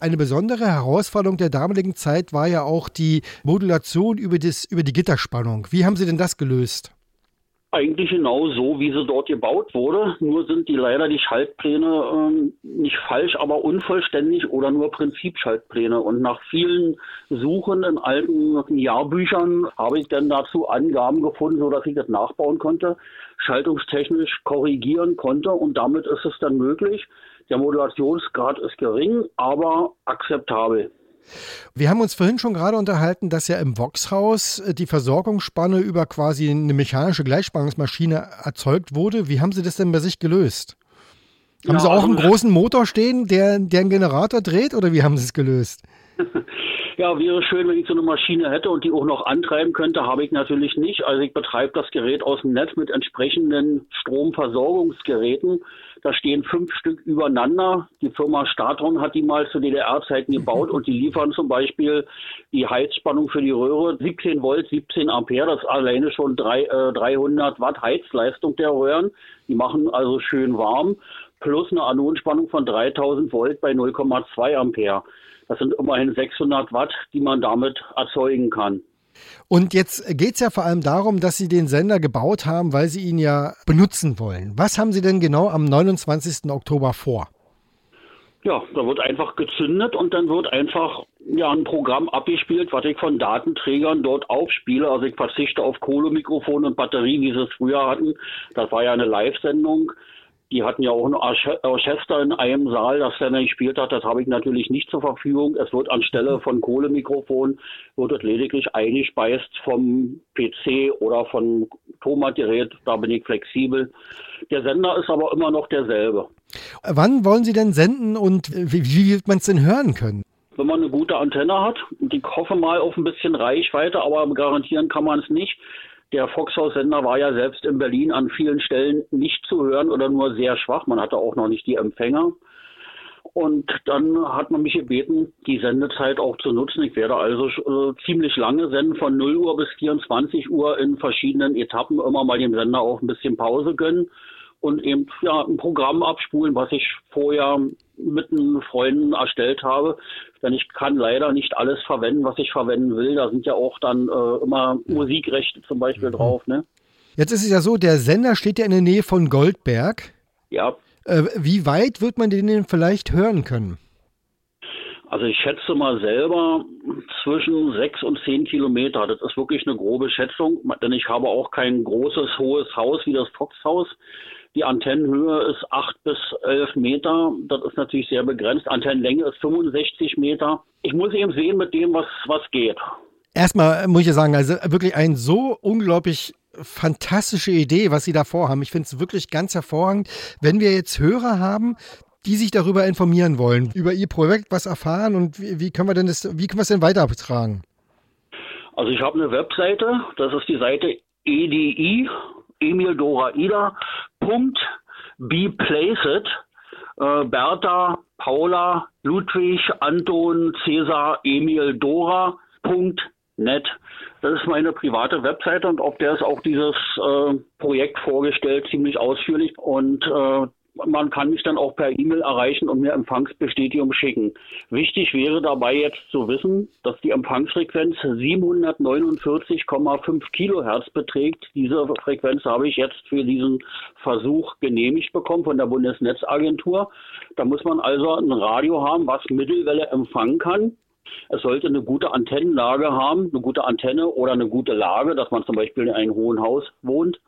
Eine besondere Herausforderung der damaligen Zeit war ja auch die Modulation über, das, über die Gitterspannung. Wie haben Sie denn das gelöst? Eigentlich genau so, wie sie dort gebaut wurde. Nur sind die leider die Schaltpläne ähm, nicht falsch, aber unvollständig oder nur Prinzipschaltpläne. Und nach vielen Suchen in alten Jahrbüchern habe ich dann dazu Angaben gefunden, so dass ich das nachbauen konnte, schaltungstechnisch korrigieren konnte und damit ist es dann möglich. Der Modulationsgrad ist gering, aber akzeptabel. Wir haben uns vorhin schon gerade unterhalten, dass ja im Voxhaus äh, die Versorgungsspanne über quasi eine mechanische Gleichspannungsmaschine erzeugt wurde. Wie haben Sie das denn bei sich gelöst? Haben Ja, Sie auch einen also- großen Motor stehen, der, der einen Generator dreht oder wie haben Sie es gelöst? Ja, wäre schön, wenn ich so eine Maschine hätte und die auch noch antreiben könnte, habe ich natürlich nicht. Also ich betreibe das Gerät aus dem Netz mit entsprechenden Stromversorgungsgeräten. Da stehen fünf Stück übereinander. Die Firma Statron hat die mal zu DDR-Zeiten gebaut und die liefern zum Beispiel die Heizspannung für die Röhre 17 Volt, 17 Ampere. Das ist alleine schon drei, äh, 300 Watt Heizleistung der Röhren. Die machen also schön warm. Plus eine Anodenspannung von 3000 Volt bei 0,2 Ampere. Das sind immerhin 600 Watt, die man damit erzeugen kann. Und jetzt geht es ja vor allem darum, dass Sie den Sender gebaut haben, weil Sie ihn ja benutzen wollen. Was haben Sie denn genau am 29. Oktober vor? Ja, da wird einfach gezündet und dann wird einfach ja ein Programm abgespielt, was ich von Datenträgern dort aufspiele. Also ich verzichte auf Kohlemikrofon und Batterie, wie sie es früher hatten. Das war ja eine Live-Sendung. Die hatten ja auch ein Orche- Orchester in einem Saal, das dann gespielt hat. Das habe ich natürlich nicht zur Verfügung. Es wird anstelle von Kohlemikrofon, wird es lediglich eingespeist vom PC oder von Tomatgerät. Da bin ich flexibel. Der Sender ist aber immer noch derselbe. Wann wollen Sie denn senden und wie, wie wird man es denn hören können? wenn man eine gute Antenne hat. Und ich hoffe mal auf ein bisschen Reichweite, aber garantieren kann man es nicht. Der Foxhaus-Sender war ja selbst in Berlin an vielen Stellen nicht zu hören oder nur sehr schwach. Man hatte auch noch nicht die Empfänger. Und dann hat man mich gebeten, die Sendezeit auch zu nutzen. Ich werde also äh, ziemlich lange senden, von 0 Uhr bis 24 Uhr in verschiedenen Etappen, immer mal dem Sender auch ein bisschen Pause gönnen und eben ja ein Programm abspulen, was ich vorher mit den Freunden erstellt habe. Denn ich kann leider nicht alles verwenden, was ich verwenden will. Da sind ja auch dann äh, immer Musikrechte zum Beispiel Mhm. drauf. Ne? Jetzt ist es ja so, der Sender steht ja in der Nähe von Goldberg. Ja, Äh, wie weit wird man den denn vielleicht hören können? Also ich schätze mal selber zwischen sechs und zehn Kilometer. Das ist wirklich eine grobe Schätzung, denn ich habe auch kein großes, hohes Haus wie das Foxhaus. Die Antennenhöhe ist acht bis elf Meter. Das ist natürlich sehr begrenzt. Antennenlänge ist 65 Meter. Ich muss eben sehen mit dem, was, was geht. Erstmal muss ich ja sagen, also wirklich eine so unglaublich fantastische Idee, was Sie da vorhaben. Ich finde es wirklich ganz hervorragend. Wenn wir jetzt Hörer haben, die sich darüber informieren wollen, über Ihr Projekt was erfahren und wie, wie können wir denn das, wie können wir es denn weitertragen? Also ich habe eine Webseite, das ist die Seite EDI, Emil Dora Ida, Punkt, Beplaced, äh, Bertha, Paula, Ludwig, Anton, Cäsar, Emil, Dora, Punkt, net. Das ist meine private Webseite und auf der ist auch dieses äh, Projekt vorgestellt, ziemlich ausführlich. Und äh, man kann mich dann auch per E-Mail erreichen und mir Empfangsbestätigung schicken. Wichtig wäre dabei jetzt zu wissen, dass die Empfangsfrequenz 749,5 Kilohertz beträgt. Diese Frequenz habe ich jetzt für diesen Versuch genehmigt bekommen von der Bundesnetzagentur. Da muss man also ein Radio haben, was Mittelwelle empfangen kann. Es sollte eine gute Antennenlage haben, eine gute Antenne oder eine gute Lage, dass man zum Beispiel in einem hohen Haus wohnt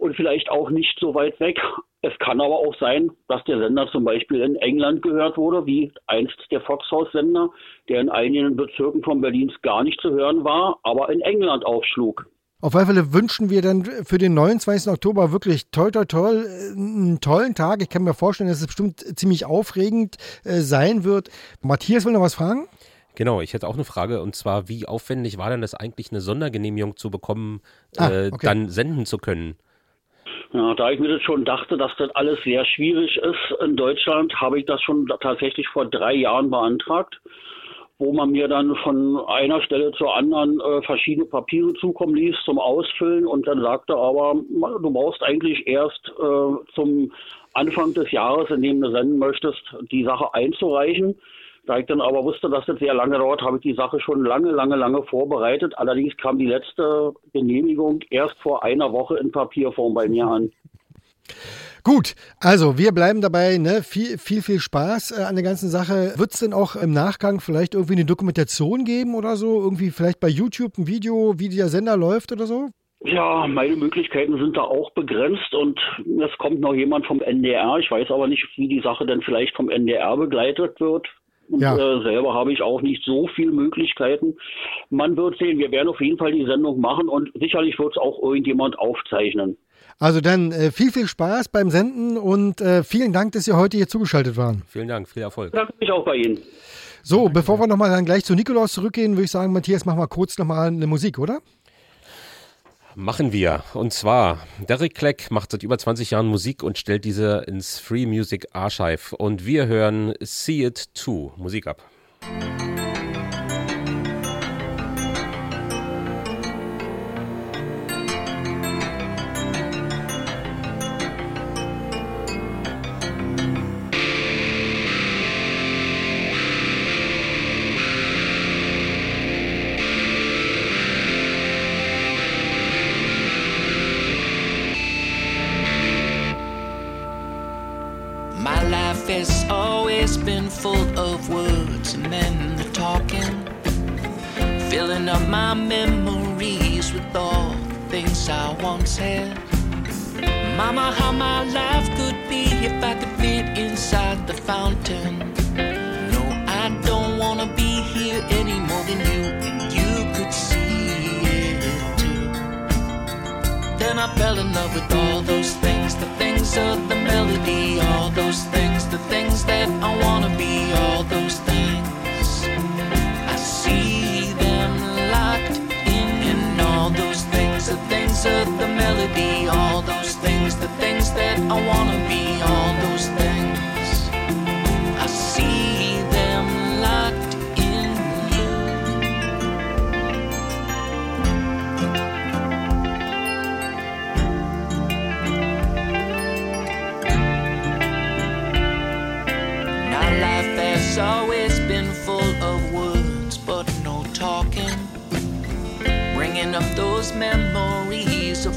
und vielleicht auch nicht so weit weg. Es kann aber auch sein, dass der Sender zum Beispiel in England gehört wurde, wie einst der Foxhaus-Sender, der in einigen Bezirken von Berlins gar nicht zu hören war, aber in England aufschlug. Auf alle Fälle wünschen wir dann für den 29. Oktober wirklich toll, toll, toll, einen tollen Tag. Ich kann mir vorstellen, dass es bestimmt ziemlich aufregend äh, sein wird. Matthias will noch was fragen? Genau, ich hätte auch eine Frage und zwar, wie aufwendig war denn das eigentlich, eine Sondergenehmigung zu bekommen, Ah, äh, okay. dann senden zu können? Ja, da ich mir das schon dachte, dass das alles sehr schwierig ist in Deutschland, habe ich das schon tatsächlich vor drei Jahren beantragt, wo man mir dann von einer Stelle zur anderen äh, verschiedene Papiere zukommen ließ zum Ausfüllen und dann sagte aber, du brauchst eigentlich erst äh, zum Anfang des Jahres, in dem du senden möchtest, die Sache einzureichen. Da ich dann aber wusste, dass das sehr lange dauert, habe ich die Sache schon lange, lange, lange vorbereitet. Allerdings kam die letzte Genehmigung erst vor einer Woche in Papierform bei mir an. Gut, also wir bleiben dabei. Ne? Viel, viel, viel Spaß äh, an der ganzen Sache. Wird es denn auch im Nachgang vielleicht irgendwie eine Dokumentation geben oder so? Irgendwie vielleicht bei YouTube ein Video, wie der Sender läuft oder so? Ja, meine Möglichkeiten sind da auch begrenzt und es kommt noch jemand vom NDR. Ich weiß aber nicht, wie die Sache denn vielleicht vom NDR begleitet wird. Und Ja. äh, selber habe ich auch nicht so viele Möglichkeiten. Man wird sehen, wir werden auf jeden Fall die Sendung machen und sicherlich wird es auch irgendjemand aufzeichnen. Also dann äh, viel, viel Spaß beim Senden und äh, vielen Dank, dass Sie heute hier zugeschaltet waren. Vielen Dank, viel Erfolg. Danke mich auch bei Ihnen. So, bevor wir nochmal dann gleich zu Nikolaus zurückgehen, würde ich sagen, Matthias, mach mal kurz nochmal eine Musik, oder? Machen wir. Und zwar, Derek Kleck macht seit über 20 Jahren Musik und stellt diese ins Free Music Archive. Und wir hören See It Too. Musik ab. My memories with all the things I once had. Mama, how my life could be if I could fit inside the fountain. No, I don't wanna be here any more than you, and you could see it too. Then I fell in love with all those things, the things of the melody, all those things, the things that I wanna be, all those things. earth, the melody, all those things, the things that I wanna be, all those things.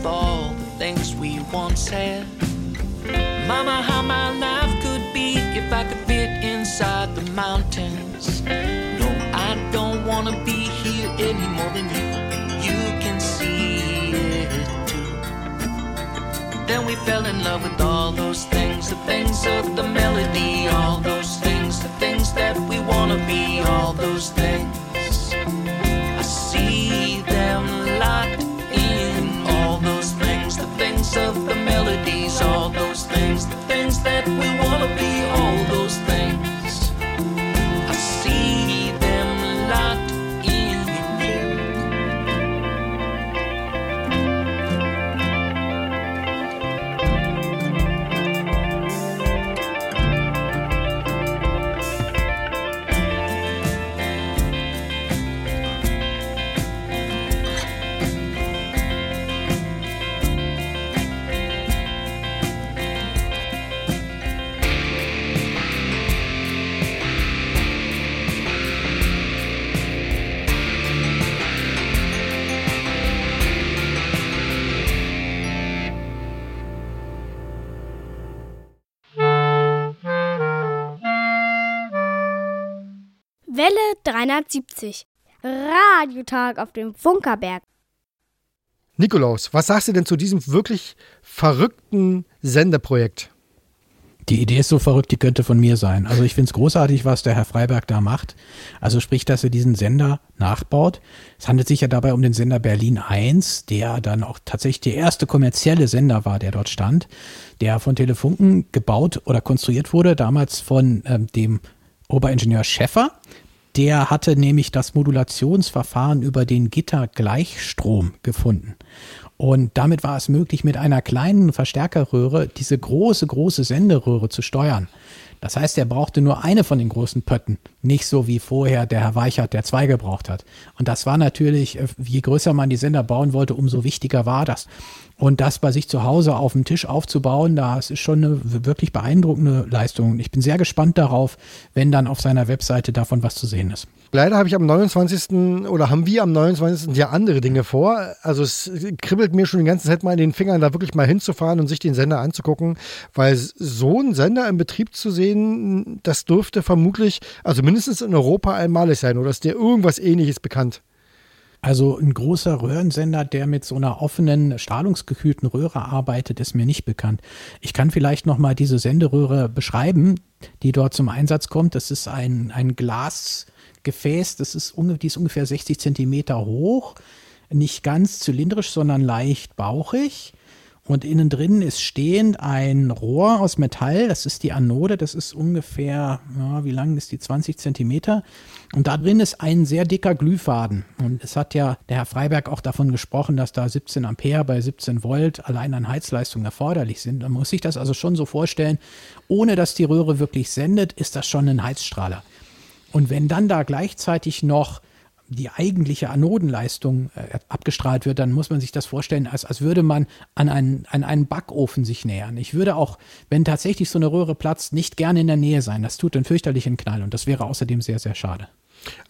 Of all the things we once had. Mama, how my life could be if I could fit inside the mountains. No, I don't wanna be here any more than you. You can see it too. Then we fell in love with all those things, the things of the melody, all those things, the things that we wanna be, all those things. Of the melodies, all those things, the things that we wanna be, 370. Radiotag auf dem Funkerberg. Nikolaus, was sagst du denn zu diesem wirklich verrückten Sendeprojekt? Die Idee ist so verrückt, die könnte von mir sein. Also ich finde es großartig, was der Herr Freiberg da macht. Also sprich, dass er diesen Sender nachbaut. Es handelt sich ja dabei um den Sender Berlin 1, der dann auch tatsächlich der erste kommerzielle Sender war, der dort stand, der von Telefunken gebaut oder konstruiert wurde, damals von ähm, dem Oberingenieur Schäffer. Der hatte nämlich das Modulationsverfahren über den Gittergleichstrom gefunden. Und damit war es möglich, mit einer kleinen Verstärkerröhre diese große, große Senderöhre zu steuern. Das heißt, er brauchte nur eine von den großen Pötten, nicht so wie vorher der Herr Weichert, der zwei gebraucht hat. Und das war natürlich, äh, je größer man die Sender bauen wollte, umso wichtiger war das. Und das bei sich zu Hause auf dem Tisch aufzubauen, das ist schon eine wirklich beeindruckende Leistung. Ich bin sehr gespannt darauf, wenn dann auf seiner Webseite davon was zu sehen ist. Leider habe ich am 29. oder haben wir am 29. ja andere Dinge vor. Also es kribbelt mir schon die ganze Zeit mal in den Fingern, da wirklich mal hinzufahren und sich den Sender anzugucken, weil so einen Sender im Betrieb zu sehen, das dürfte vermutlich, also mindestens in Europa einmalig sein oder ist dir irgendwas ähnliches bekannt? Also ein großer Röhrensender, der mit so einer offenen, strahlungsgekühlten Röhre arbeitet, ist mir nicht bekannt. Ich kann vielleicht noch mal diese Senderöhre beschreiben, die dort zum Einsatz kommt. Das ist ein, ein Glasgefäß, das ist, die ist ungefähr 60 Zentimeter hoch, nicht ganz zylindrisch, sondern leicht bauchig. Und innen drin ist stehend ein Rohr aus Metall, das ist die Anode, das ist ungefähr, ja, wie lang ist die, 20 Zentimeter. Und da drin ist ein sehr dicker Glühfaden. Und es hat ja der Herr Freiberg auch davon gesprochen, dass da 17 Ampere bei 17 Volt allein an Heizleistung erforderlich sind. Man muss sich das also schon so vorstellen, ohne dass die Röhre wirklich sendet, ist das schon ein Heizstrahler. Und wenn dann da gleichzeitig noch die eigentliche Anodenleistung äh, abgestrahlt wird, dann muss man sich das vorstellen, als, als würde man an einen, an einen Backofen sich nähern. Ich würde auch, wenn tatsächlich so eine Röhre platzt, nicht gerne in der Nähe sein. Das tut einen fürchterlichen Knall und das wäre außerdem sehr, sehr schade.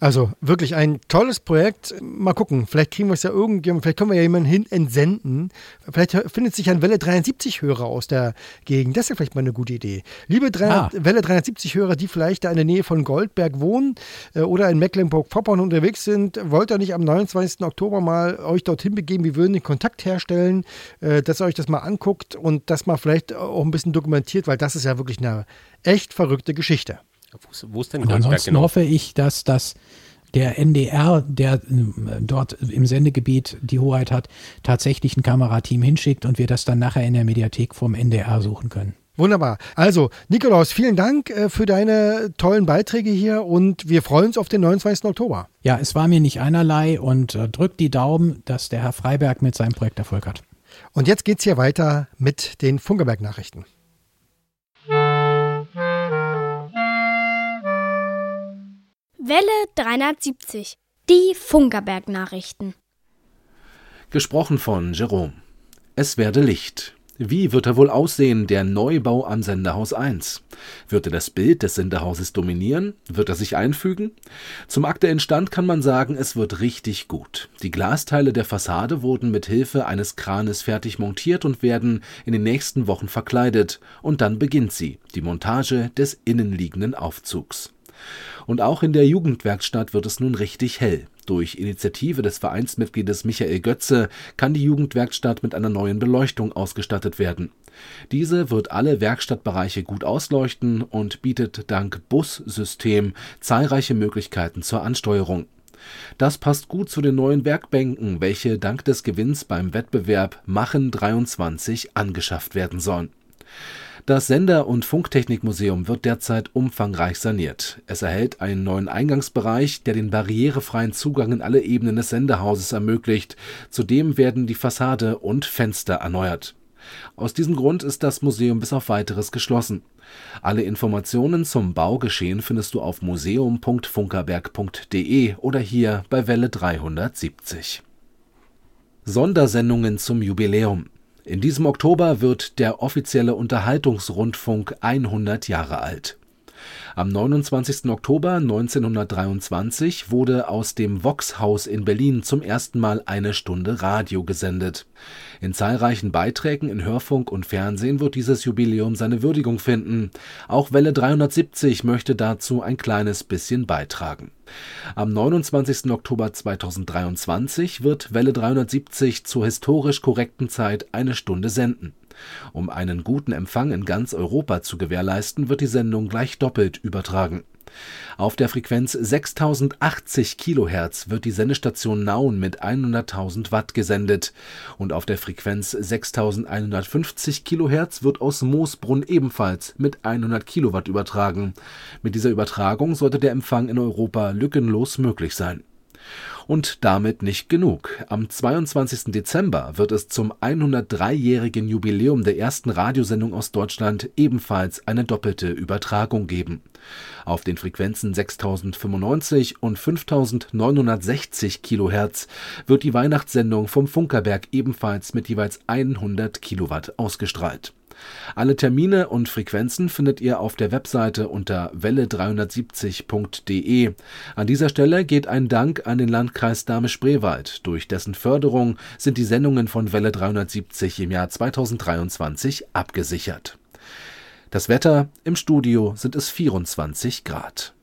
Also wirklich ein tolles Projekt. Mal gucken, vielleicht kriegen wir es ja irgendjemand, vielleicht können wir ja jemanden hin entsenden. Vielleicht findet sich ein Welle 73 Hörer aus der Gegend. Das ist ja vielleicht mal eine gute Idee. Liebe 300, Welle 370 Hörer, die vielleicht da in der Nähe von Goldberg wohnen äh, oder in Mecklenburg-Vorpommern unterwegs sind, wollt ihr nicht am 29. Oktober mal euch dorthin begeben? Wir würden den Kontakt herstellen, äh, dass ihr euch das mal anguckt und das mal vielleicht auch ein bisschen dokumentiert, weil das ist ja wirklich eine echt verrückte Geschichte. Wo ist, wo ist denn Und Goldberg ansonsten genau? hoffe ich, dass das der NDR, der äh, dort im Sendegebiet die Hoheit hat, tatsächlich ein Kamerateam hinschickt und wir das dann nachher in der Mediathek vom NDR suchen können. Wunderbar. Also, Nikolaus, vielen Dank äh, für deine tollen Beiträge hier und wir freuen uns auf den 29. Oktober. Ja, es war mir nicht einerlei und äh, drückt die Daumen, dass der Herr Freiberg mit seinem Projekt Erfolg hat. Und jetzt geht's hier weiter mit den Funkerberg-Nachrichten. Welle 370. Die Funkerberg-Nachrichten. Gesprochen von Jerome. Es werde Licht. Wie wird er wohl aussehen, der Neubau am Senderhaus 1? Wird er das Bild des Senderhauses dominieren? Wird er sich einfügen? Zum aktuellen Stand kann man sagen, es wird richtig gut. Die Glasteile der Fassade wurden mit Hilfe eines Kranes fertig montiert und werden in den nächsten Wochen verkleidet. Und dann beginnt sie, die Montage des innenliegenden Aufzugs. Und auch in der Jugendwerkstatt wird es nun richtig hell. Durch Initiative des Vereinsmitgliedes Michael Götze kann die Jugendwerkstatt mit einer neuen Beleuchtung ausgestattet werden. Diese wird alle Werkstattbereiche gut ausleuchten und bietet dank Bussystem zahlreiche Möglichkeiten zur Ansteuerung. Das passt gut zu den neuen Werkbänken, welche dank des Gewinns beim Wettbewerb Machen 23 angeschafft werden sollen. Das Sender- und Funktechnikmuseum wird derzeit umfangreich saniert. Es erhält einen neuen Eingangsbereich, der den barrierefreien Zugang in alle Ebenen des Sendehauses ermöglicht. Zudem werden die Fassade und Fenster erneuert. Aus diesem Grund ist das Museum bis auf weiteres geschlossen. Alle Informationen zum Baugeschehen findest du auf museum.funkerberg.de oder hier bei Welle 370. Sondersendungen zum Jubiläum in diesem Oktober wird der offizielle Unterhaltungsrundfunk 100 Jahre alt. Am 29. Oktober 1923 wurde aus dem Vox-Haus in Berlin zum ersten Mal eine Stunde Radio gesendet. In zahlreichen Beiträgen in Hörfunk und Fernsehen wird dieses Jubiläum seine Würdigung finden. Auch Welle 370 möchte dazu ein kleines bisschen beitragen. Am 29. Oktober 2023 wird Welle 370 zur historisch korrekten Zeit eine Stunde senden. Um einen guten Empfang in ganz Europa zu gewährleisten, wird die Sendung gleich doppelt übertragen. Auf der Frequenz 6080 kHz wird die Sendestation Nauen mit 100.000 Watt gesendet und auf der Frequenz 6150 kHz wird aus Moosbrunn ebenfalls mit 100 Kilowatt übertragen. Mit dieser Übertragung sollte der Empfang in Europa lückenlos möglich sein und damit nicht genug. Am 22. Dezember wird es zum 103-jährigen Jubiläum der ersten Radiosendung aus Deutschland ebenfalls eine doppelte Übertragung geben. Auf den Frequenzen 6095 und 5960 Kilohertz wird die Weihnachtssendung vom Funkerberg ebenfalls mit jeweils 100 Kilowatt ausgestrahlt alle Termine und Frequenzen findet ihr auf der Webseite unter welle370.de. An dieser Stelle geht ein Dank an den Landkreis Dahme-Spreewald. Durch dessen Förderung sind die Sendungen von Welle 370 im Jahr 2023 abgesichert. Das Wetter im Studio sind es 24 Grad.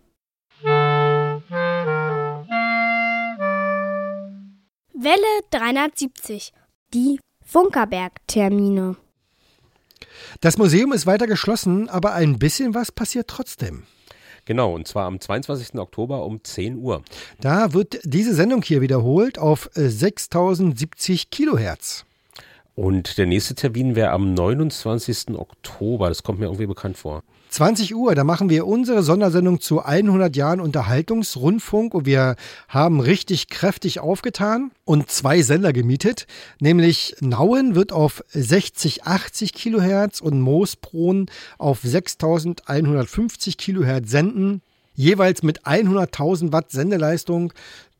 Welle 370. Die Funkerberg-Termine. Das Museum ist weiter geschlossen, aber ein bisschen was passiert trotzdem. Genau, und zwar am 22. Oktober um 10 Uhr. Da wird diese Sendung hier wiederholt auf 6070 Kilohertz. Und der nächste Termin wäre am 29. Oktober. Das kommt mir irgendwie bekannt vor. 20 Uhr, da machen wir unsere Sondersendung zu 100 Jahren Unterhaltungsrundfunk und wir haben richtig kräftig aufgetan und zwei Sender gemietet, nämlich Nauen wird auf 60, 80 Kilohertz und Moosbrunn auf 6150 Kilohertz senden, jeweils mit 100.000 Watt Sendeleistung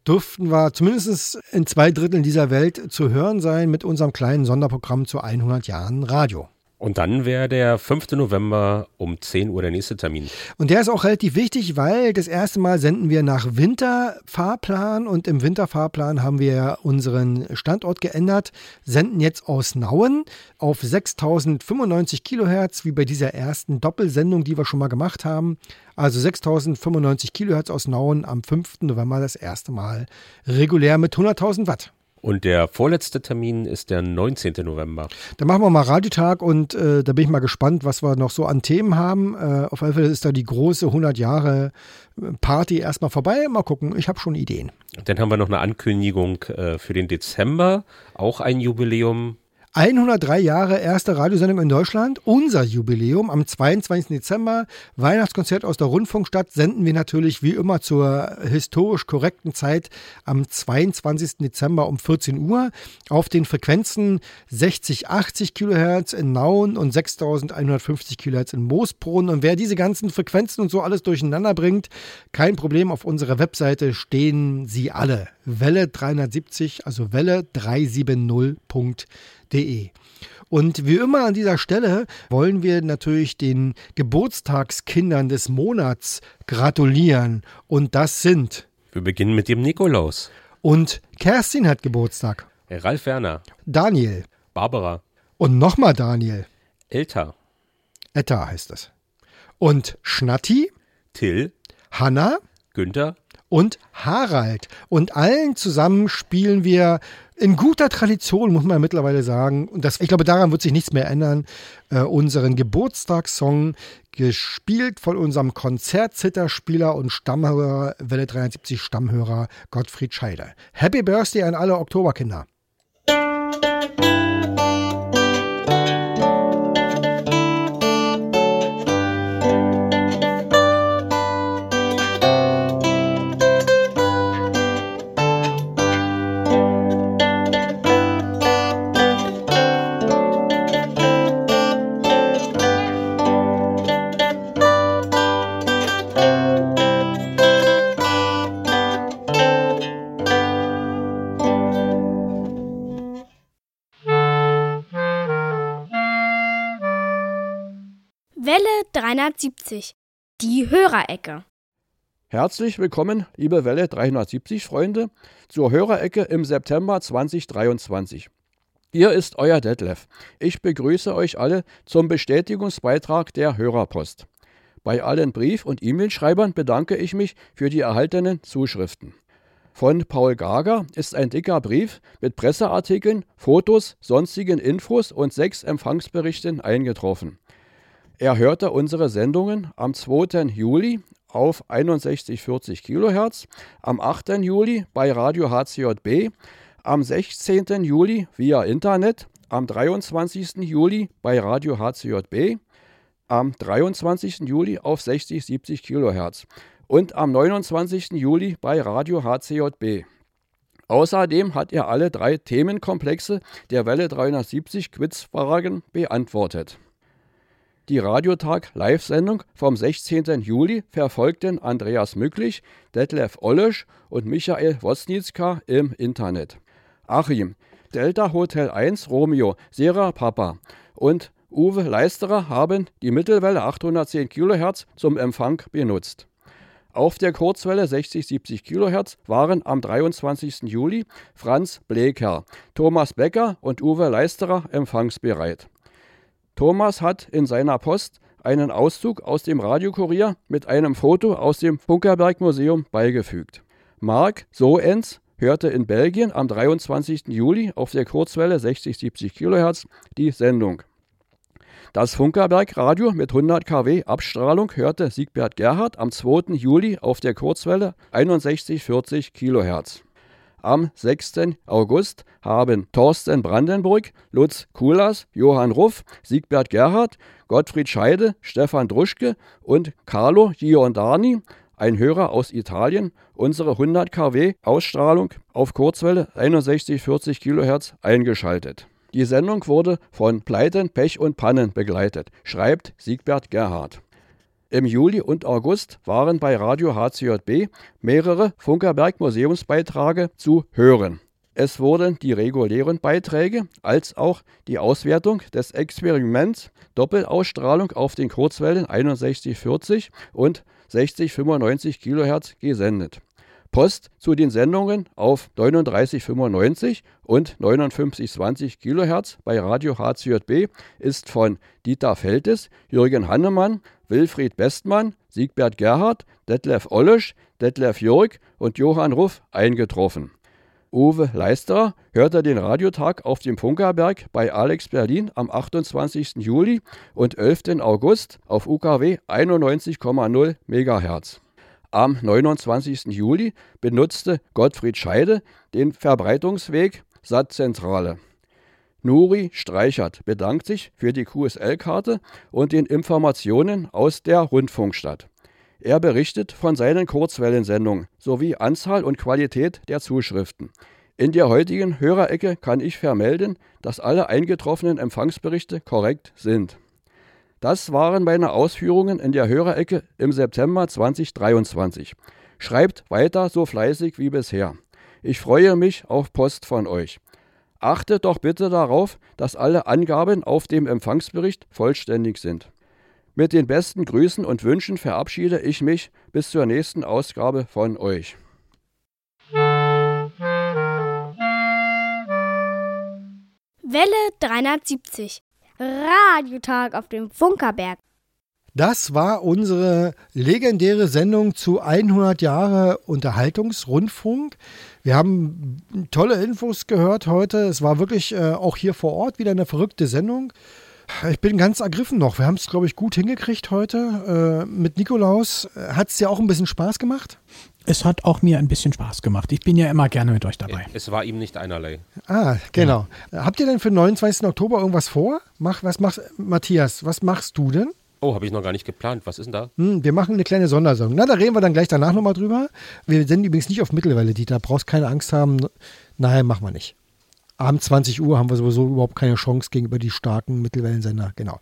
dürften wir zumindest in zwei Dritteln dieser Welt zu hören sein mit unserem kleinen Sonderprogramm zu 100 Jahren Radio. Und dann wäre der 5. November um 10 Uhr der nächste Termin. Und der ist auch relativ wichtig, weil das erste Mal senden wir nach Winterfahrplan und im Winterfahrplan haben wir unseren Standort geändert, senden jetzt aus Nauen auf 6095 Kilohertz, wie bei dieser ersten Doppelsendung, die wir schon mal gemacht haben. Also 6095 Kilohertz aus Nauen am 5. November das erste Mal regulär mit 100.000 Watt. Und der vorletzte Termin ist der 19. November. Da machen wir mal Radiotag und äh, da bin ich mal gespannt, was wir noch so an Themen haben. Äh, auf jeden Fall ist da die große 100 Jahre äh, Party erstmal vorbei. Mal gucken, ich habe schon Ideen. Dann haben wir noch eine Ankündigung äh, für den Dezember, auch ein Jubiläum. 103 Jahre erste Radiosendung in Deutschland, unser Jubiläum am 22. Dezember, Weihnachtskonzert aus der Rundfunkstadt, senden wir natürlich wie immer zur historisch korrekten Zeit am 22. Dezember um 14 Uhr auf den Frequenzen 60, 80 Kilohertz in Nauen und 6150 Kilohertz in Moosbrunn. Und wer diese ganzen Frequenzen und so alles durcheinander bringt, kein Problem, auf unserer Webseite stehen sie alle. Welle 370, also Welle 370.de www.ftf.de. Und wie immer an dieser Stelle wollen wir natürlich den Geburtstagskindern des Monats gratulieren. Und das sind. Wir beginnen mit dem Nikolaus. Und Kerstin hat Geburtstag. Ralf Werner. Daniel. Barbara. Und nochmal Daniel. Elta. Etta heißt es. Und Schnatti. Till. Hanna. Günther. Und Harald. Und allen zusammen spielen wir in guter Tradition, muss man mittlerweile sagen, und das, ich glaube, daran wird sich nichts mehr ändern, äh, unseren Geburtstagssong, gespielt von unserem Konzertzitterspieler und Stammhörer, Welle 370 Stammhörer Gottfried Scheider. Happy Birthday an alle Oktoberkinder. Welle 370, die Hörerecke. Herzlich willkommen, liebe Welle 370 Freunde, zur Hörerecke im September 2023. Hier ist euer Detlef. Ich begrüße euch alle zum Bestätigungsbeitrag der Hörerpost. Bei allen Brief- und E-Mail-Schreibern bedanke ich mich für die erhaltenen Zuschriften. Von Paul Gager ist ein dicker Brief mit Presseartikeln, Fotos, sonstigen Infos und sechs Empfangsberichten eingetroffen. Er hörte unsere Sendungen am 2. Juli auf 6140 kHz, am 8. Juli bei Radio HCJB, am 16. Juli via Internet, am 23. Juli bei Radio HCJB, am 23. Juli auf 6070 kHz und am 29. Juli bei Radio HCJB. Außerdem hat er alle drei Themenkomplexe der Welle 370 Quizfragen beantwortet. Die Radiotag Live-Sendung vom 16. Juli verfolgten Andreas Mücklich, Detlef Ollesch und Michael Wosnitzka im Internet. Achim, Delta Hotel 1 Romeo, Sierra Papa und Uwe Leisterer haben die Mittelwelle 810 kHz zum Empfang benutzt. Auf der Kurzwelle 60-70 kHz waren am 23. Juli Franz Bleker, Thomas Becker und Uwe Leisterer empfangsbereit. Thomas hat in seiner Post einen Auszug aus dem Radiokurier mit einem Foto aus dem Funkerberg Museum beigefügt. Mark Soens hörte in Belgien am 23. Juli auf der Kurzwelle 60-70 kHz die Sendung. Das Funkerberg Radio mit 100 kW Abstrahlung hörte Siegbert Gerhard am 2. Juli auf der Kurzwelle 61-40 kHz. Am 6. August haben Thorsten Brandenburg, Lutz Kulas, Johann Ruff, Siegbert Gerhard, Gottfried Scheide, Stefan Druschke und Carlo Giordani, ein Hörer aus Italien, unsere 100 kW Ausstrahlung auf Kurzwelle 6140 kHz eingeschaltet. Die Sendung wurde von Pleiten, Pech und Pannen begleitet, schreibt Siegbert Gerhard. Im Juli und August waren bei Radio HCJB mehrere Funkerberg Museumsbeiträge zu hören. Es wurden die regulären Beiträge als auch die Auswertung des Experiments Doppelausstrahlung auf den Kurzwellen 6140 und 6095 kHz gesendet. Post zu den Sendungen auf 3995 und 5920 kHz bei Radio HCJB ist von Dieter Feltes, Jürgen Hannemann, Wilfried Bestmann, Siegbert Gerhard, Detlef Ollesch, Detlef Jörg und Johann Ruff eingetroffen. Uwe Leisterer hörte den Radiotag auf dem Funkerberg bei Alex Berlin am 28. Juli und 11. August auf UKW 91,0 MHz. Am 29. Juli benutzte Gottfried Scheide den Verbreitungsweg Satzzentrale. Nuri Streichert bedankt sich für die QSL-Karte und den Informationen aus der Rundfunkstadt. Er berichtet von seinen Kurzwellensendungen sowie Anzahl und Qualität der Zuschriften. In der heutigen Hörerecke kann ich vermelden, dass alle eingetroffenen Empfangsberichte korrekt sind. Das waren meine Ausführungen in der Hörerecke im September 2023. Schreibt weiter so fleißig wie bisher. Ich freue mich auf Post von euch. Achtet doch bitte darauf, dass alle Angaben auf dem Empfangsbericht vollständig sind. Mit den besten Grüßen und Wünschen verabschiede ich mich bis zur nächsten Ausgabe von euch. Welle 370. Radiotag auf dem Funkerberg. Das war unsere legendäre Sendung zu 100 Jahre Unterhaltungsrundfunk. Wir haben tolle Infos gehört heute. Es war wirklich äh, auch hier vor Ort wieder eine verrückte Sendung. Ich bin ganz ergriffen noch. Wir haben es, glaube ich, gut hingekriegt heute. Äh, mit Nikolaus hat es dir auch ein bisschen Spaß gemacht? Es hat auch mir ein bisschen Spaß gemacht. Ich bin ja immer gerne mit euch dabei. Es war ihm nicht einerlei. Ah, genau. Ja. Habt ihr denn für den 29. Oktober irgendwas vor? Mach, was machst, Matthias, was machst du denn? Oh, habe ich noch gar nicht geplant. Was ist denn da? Hm, wir machen eine kleine Sondersendung. Na, da reden wir dann gleich danach nochmal drüber. Wir senden übrigens nicht auf Mittelwelle, Dieter. Brauchst keine Angst haben. Nein, machen wir nicht. Abend 20 Uhr haben wir sowieso überhaupt keine Chance gegenüber die starken Mittelwellensender. Genau.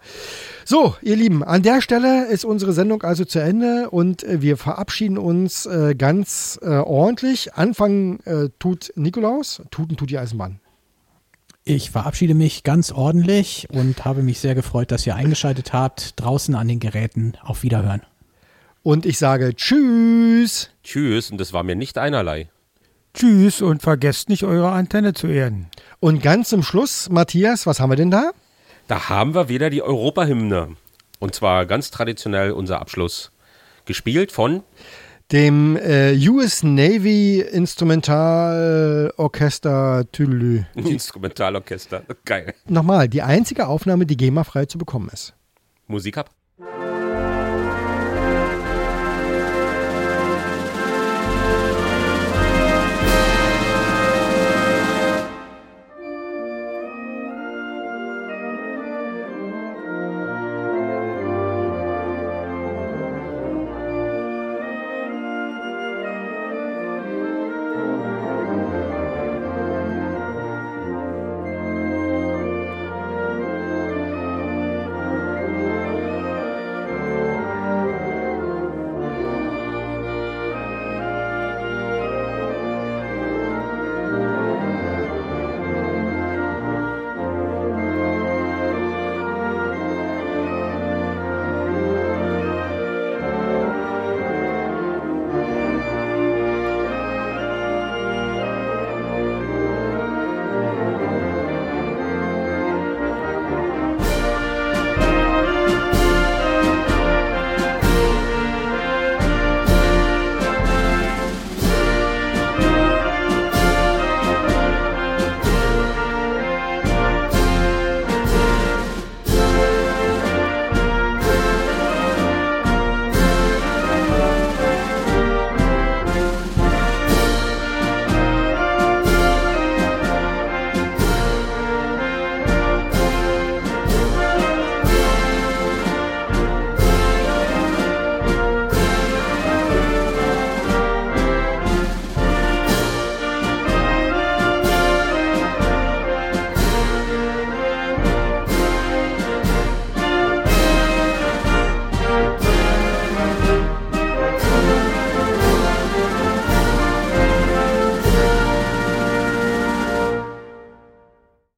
So, ihr Lieben, an der Stelle ist unsere Sendung also zu Ende und äh, wir verabschieden uns äh, ganz äh, ordentlich. Anfangen äh, tut Nikolaus, tuten tut die Eisenbahn. Ich verabschiede mich ganz ordentlich und habe mich sehr gefreut, dass ihr eingeschaltet habt. Draußen an den Geräten. Auf Wiederhören. Und ich sage Tschüss. Tschüss, und das war mir nicht einerlei. Tschüss und vergesst nicht, eure Antenne zu erden. Und ganz zum Schluss, Matthias, was haben wir denn da? Da haben wir wieder die Europahymne. Und zwar ganz traditionell unser Abschluss. Gespielt von dem äh, US Navy Instrumentalorchester Tüdelü. Instrumentalorchester, geil. Nochmal, die einzige Aufnahme, die GEMA-frei zu bekommen ist. Musik ab.